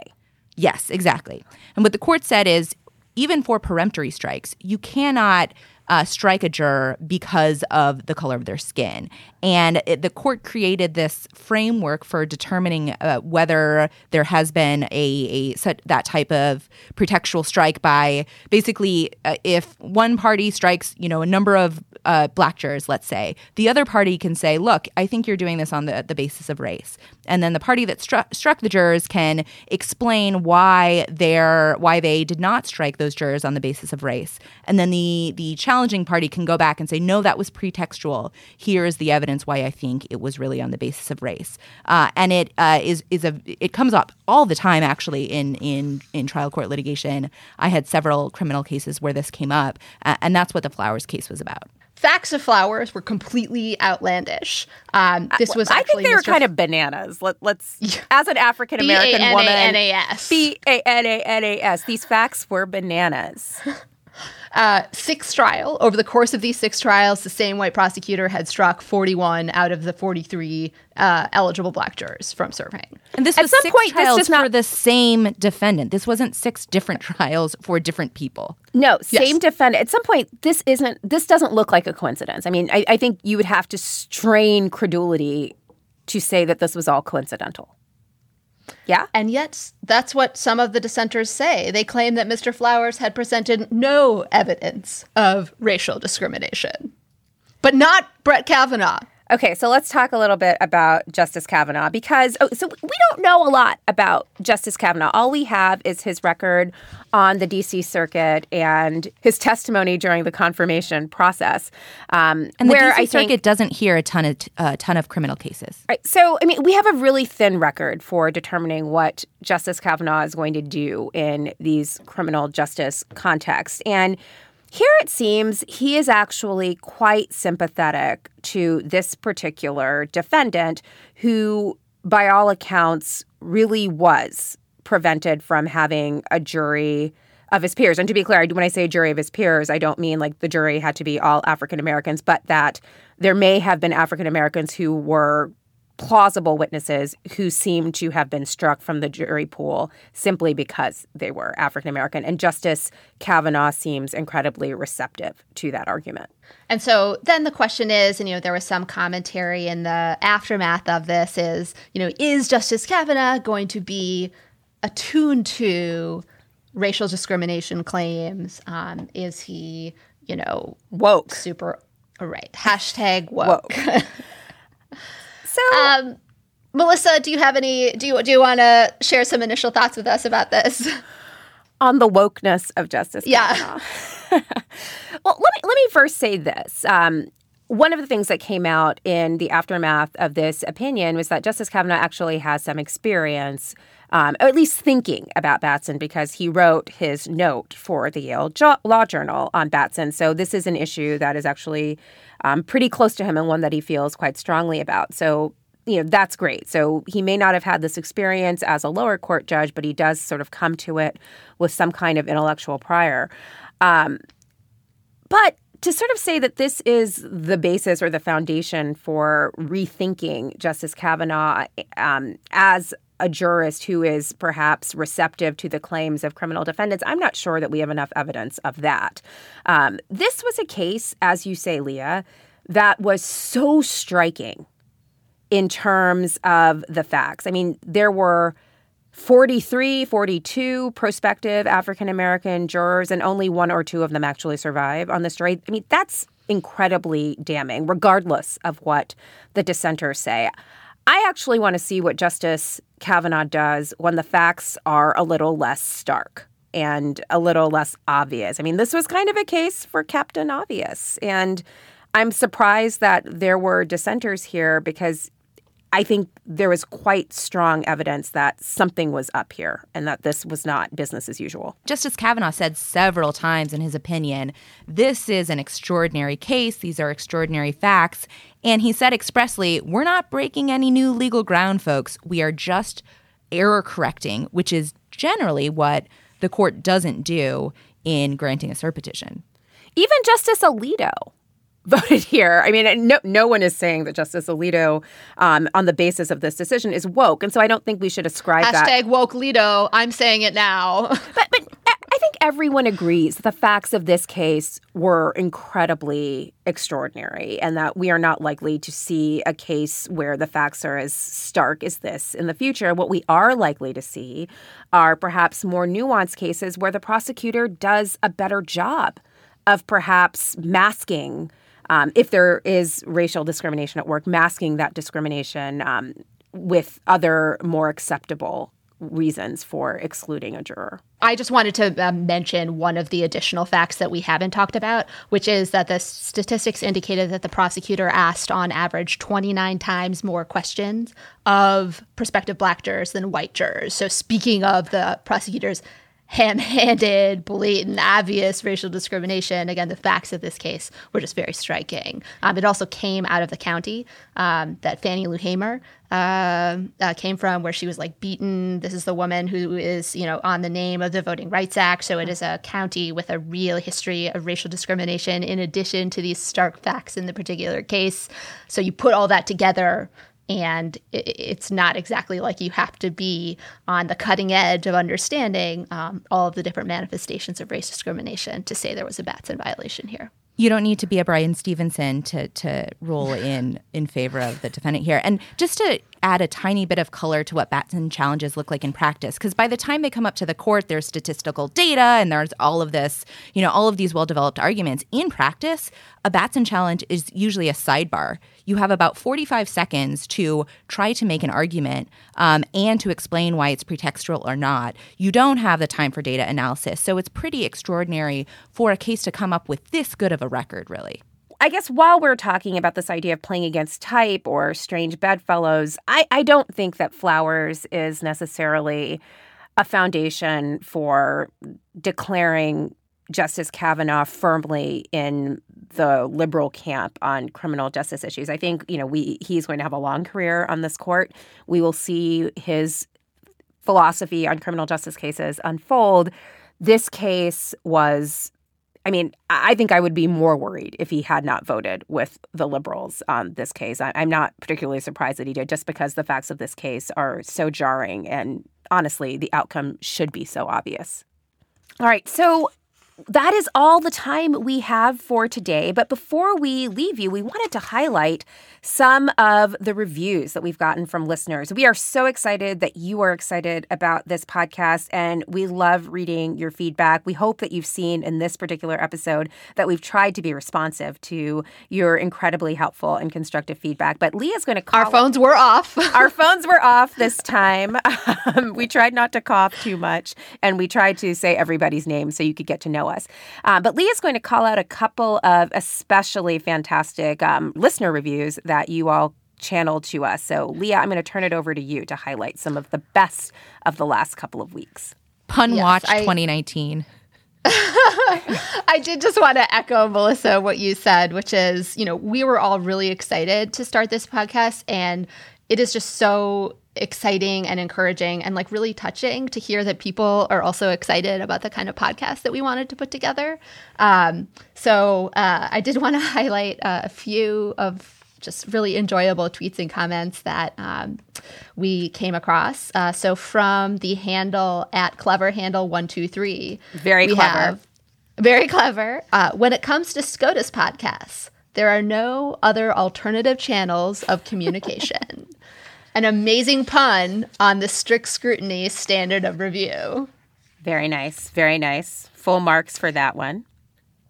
Yes, exactly. And what the court said is, even for peremptory strikes, you cannot uh, strike a juror because of the color of their skin. And it, the court created this framework for determining uh, whether there has been a, a that type of pretextual strike by basically uh, if one party strikes, you know, a number of uh, black jurors, let's say, the other party can say, "Look, I think you're doing this on the the basis of race," and then the party that struck struck the jurors can explain why they're why they did not strike those jurors on the basis of race, and then the the challenging party can go back and say, "No, that was pretextual. Here is the evidence why I think it was really on the basis of race," uh, and it uh, is is a it comes up all the time actually in in in trial court litigation. I had several criminal cases where this came up, uh, and that's what the Flowers case was about facts of flowers were completely outlandish. Um, this was I think they were Mr. kind of bananas. Let, us as an African American woman, B A N A S. B A N A N A S. These facts were bananas. Uh, six trial. Over the course of these six trials, the same white prosecutor had struck 41 out of the 43 uh, eligible black jurors from serving. And this At was some six point, this trials does not- for the same defendant. This wasn't six different trials for different people. No, same defendant. At some point, this isn't. This doesn't look like a coincidence. I mean, I, I think you would have to strain credulity to say that this was all coincidental. Yeah. And yet, that's what some of the dissenters say. They claim that Mr. Flowers had presented no evidence of racial discrimination, but not Brett Kavanaugh. Okay, so let's talk a little bit about Justice Kavanaugh because oh, so we don't know a lot about Justice Kavanaugh. All we have is his record on the D.C. Circuit and his testimony during the confirmation process. Um, And the DC Circuit doesn't hear a ton of a ton of criminal cases. Right. So, I mean, we have a really thin record for determining what Justice Kavanaugh is going to do in these criminal justice contexts. And here it seems he is actually quite sympathetic to this particular defendant who, by all accounts, really was prevented from having a jury of his peers. And to be clear, when I say jury of his peers, I don't mean like the jury had to be all African Americans, but that there may have been African Americans who were plausible witnesses who seem to have been struck from the jury pool simply because they were African American. And Justice Kavanaugh seems incredibly receptive to that argument. And so then the question is, and you know, there was some commentary in the aftermath of this is, you know, is Justice Kavanaugh going to be attuned to racial discrimination claims? Um, is he, you know, woke? Super, right. Hashtag woke. so, um, Melissa, do you have any? Do you do you want to share some initial thoughts with us about this? On the wokeness of Justice Yeah. Well, let me let me first say this. Um, one of the things that came out in the aftermath of this opinion was that Justice Kavanaugh actually has some experience, um, or at least thinking about Batson, because he wrote his note for the Yale Jo- Law Journal on Batson. So this is an issue that is actually um, pretty close to him and one that he feels quite strongly about. So you know that's great. So he may not have had this experience as a lower court judge, but he does sort of come to it with some kind of intellectual prior. Um, but to sort of say that this is the basis or the foundation for rethinking Justice Kavanaugh um, as a jurist who is perhaps receptive to the claims of criminal defendants, I'm not sure that we have enough evidence of that. Um, this was a case, as you say, Leah, that was so striking in terms of the facts. I mean, there were 43, 42 prospective African American jurors, and only one or two of them actually survive on this jury. I mean, that's incredibly damning, regardless of what the dissenters say. I actually want to see what Justice Kavanaugh does when the facts are a little less stark and a little less obvious. I mean, this was kind of a case for Captain Obvious. And I'm surprised that there were dissenters here because I think there was quite strong evidence that something was up here and that this was not business as usual. Justice Kavanaugh said several times in his opinion, this is an extraordinary case. These are extraordinary facts. And he said expressly, we're not breaking any new legal ground, folks. We are just error correcting, which is generally what the court doesn't do in granting a cert petition. Even Justice Alito voted here. I mean, no, no one is saying that Justice Alito, um, on the basis of this decision, is woke, and so I don't think we should ascribe Hashtag that. Woke Lido. I'm saying it now. but but I think everyone agrees that the facts of this case were incredibly extraordinary, and that we are not likely to see a case where the facts are as stark as this in the future. What we are likely to see are perhaps more nuanced cases where the prosecutor does a better job of perhaps masking um, if there is racial discrimination at work, masking that discrimination um, with other more acceptable reasons for excluding a juror. I just wanted to uh, mention one of the additional facts that we haven't talked about, which is that the statistics indicated that the prosecutor asked on average 29 times more questions of prospective black jurors than white jurors. So, speaking of the prosecutor's ham handed, blatant, obvious racial discrimination. Again, the facts of this case were just very striking. Um, it also came out of the county um, that Fannie Lou Hamer uh, uh, came from, where she was like beaten. This is the woman who is, you know, on the name of the Voting Rights Act. So it is a county with a real history of racial discrimination in addition to these stark facts in the particular case. So you put all that together and it's not exactly like you have to be on the cutting edge of understanding um, all of the different manifestations of race discrimination to say there was a Batson violation here. You don't need to be a Bryan Stevenson to to rule in in favor of the defendant here. And just to add a tiny bit of color to what Batson challenges look like in practice. Because by the time they come up to the court, there's statistical data and there's all of this, you know, all of these well developed arguments. In practice, a Batson challenge is usually a sidebar. You have about 45 seconds to try to make an argument um, and to explain why it's pretextual or not. You don't have the time for data analysis. So it's pretty extraordinary for a case to come up with this good of a record, really. I guess while we're talking about this idea of playing against type or strange bedfellows, I, I don't think that Flowers is necessarily a foundation for declaring Justice Kavanaugh firmly in the liberal camp on criminal justice issues. I think, you know, we he's going to have a long career on this court. We will see his philosophy on criminal justice cases unfold. This case was I mean, I think I would be more worried if he had not voted with the liberals on this case. I, am not particularly surprised that he did, just because the facts of this case are so jarring. And honestly, the outcome should be so obvious. All right. So that is all the time we have for today. But before we leave you, we wanted to highlight some of the reviews that we've gotten from listeners. We are so excited that you are excited about this podcast, and we love reading your feedback. We hope that you've seen in this particular episode that we've tried to be responsive to your incredibly helpful and constructive feedback. But Leah's going to call. Our phones were off. Our phones were off this time. Um, we tried not to cough too much, and we tried to say everybody's name so you could get to know us. Uh, but Leah's going to call out a couple of especially fantastic um, listener reviews that you all channeled to us. So, Leah, I'm going to turn it over to you to highlight some of the best of the last couple of weeks. Pun yes, Watch I, 2019. I did just want to echo, Melissa, what you said, which is, you know, we were all really excited to start this podcast. And it is just so exciting and encouraging and like really touching to hear that people are also excited about the kind of podcast that we wanted to put together. Um, so uh, I did want to highlight uh, a few of just really enjoyable tweets and comments that um, we came across. Uh, so from the handle at clever handle one two three, very clever, very clever. Uh, when it comes to SCOTUS podcasts, there are no other alternative channels of communication. An amazing pun on the strict scrutiny standard of review. Very nice. Very nice. Full marks for that one.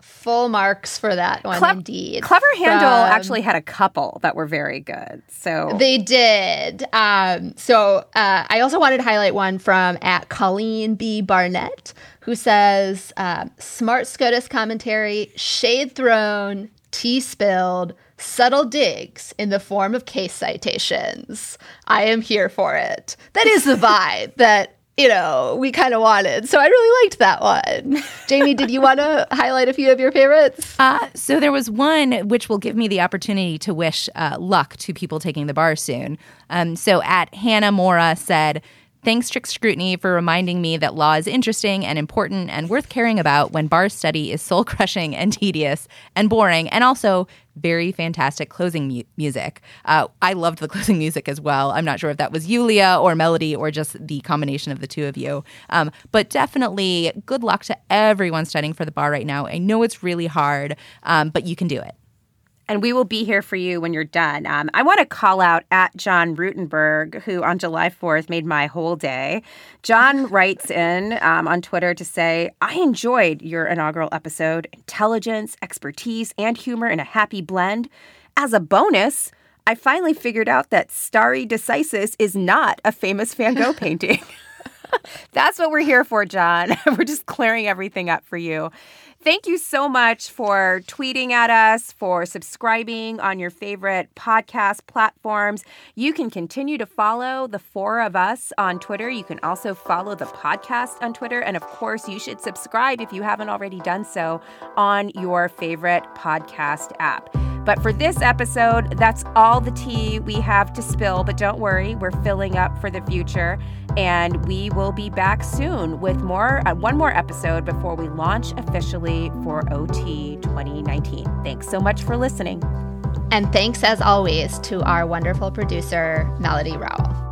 Full marks for that one, Cle- indeed. Clever Handle From, actually had a couple that were very good. So they did. Um, so uh, I also wanted to highlight one from at Colleen B. Barnett, who says, uh, "Smart SCOTUS commentary, shade thrown, tea spilled." subtle digs in the form of case citations. I am here for it. That is the vibe that you know, we kind of wanted. So I really liked that one. Jaime, did you want to highlight a few of your favorites? Uh, so there was one which will give me the opportunity to wish uh, luck to people taking the bar soon. Um, so at Hannah Mora said, Thanks, Strict Scrutiny, for reminding me that law is interesting and important and worth caring about when bar study is soul crushing and tedious and boring, and also very fantastic closing mu- music. Uh, I loved the closing music as well. I'm not sure if that was Yulia or Melody or just the combination of the two of you. Um, but definitely good luck to everyone studying for the bar right now. I know it's really hard, um, but you can do it and we will be here for you when you're done. Um, I want to call out at John Rutenberg, who on July 4th made my whole day. John writes in um, on Twitter to say, I enjoyed your inaugural episode. Intelligence, expertise, and humor in a happy blend. As a bonus, I finally figured out that Starry Decisis is not a famous Van Gogh painting. That's what we're here for, John. we're just clearing everything up for you. Thank you so much for tweeting at us, for subscribing on your favorite podcast platforms. You can continue to follow the four of us on Twitter. You can also follow the podcast on Twitter. And of course, you should subscribe if you haven't already done so on your favorite podcast app. But for this episode, that's all the tea we have to spill. But don't worry, we're filling up for the future. And we will be back soon with more, uh, one more episode before we launch officially for OT 2019. Thanks so much for listening. And thanks, as always, to our wonderful producer, Melody Rowell.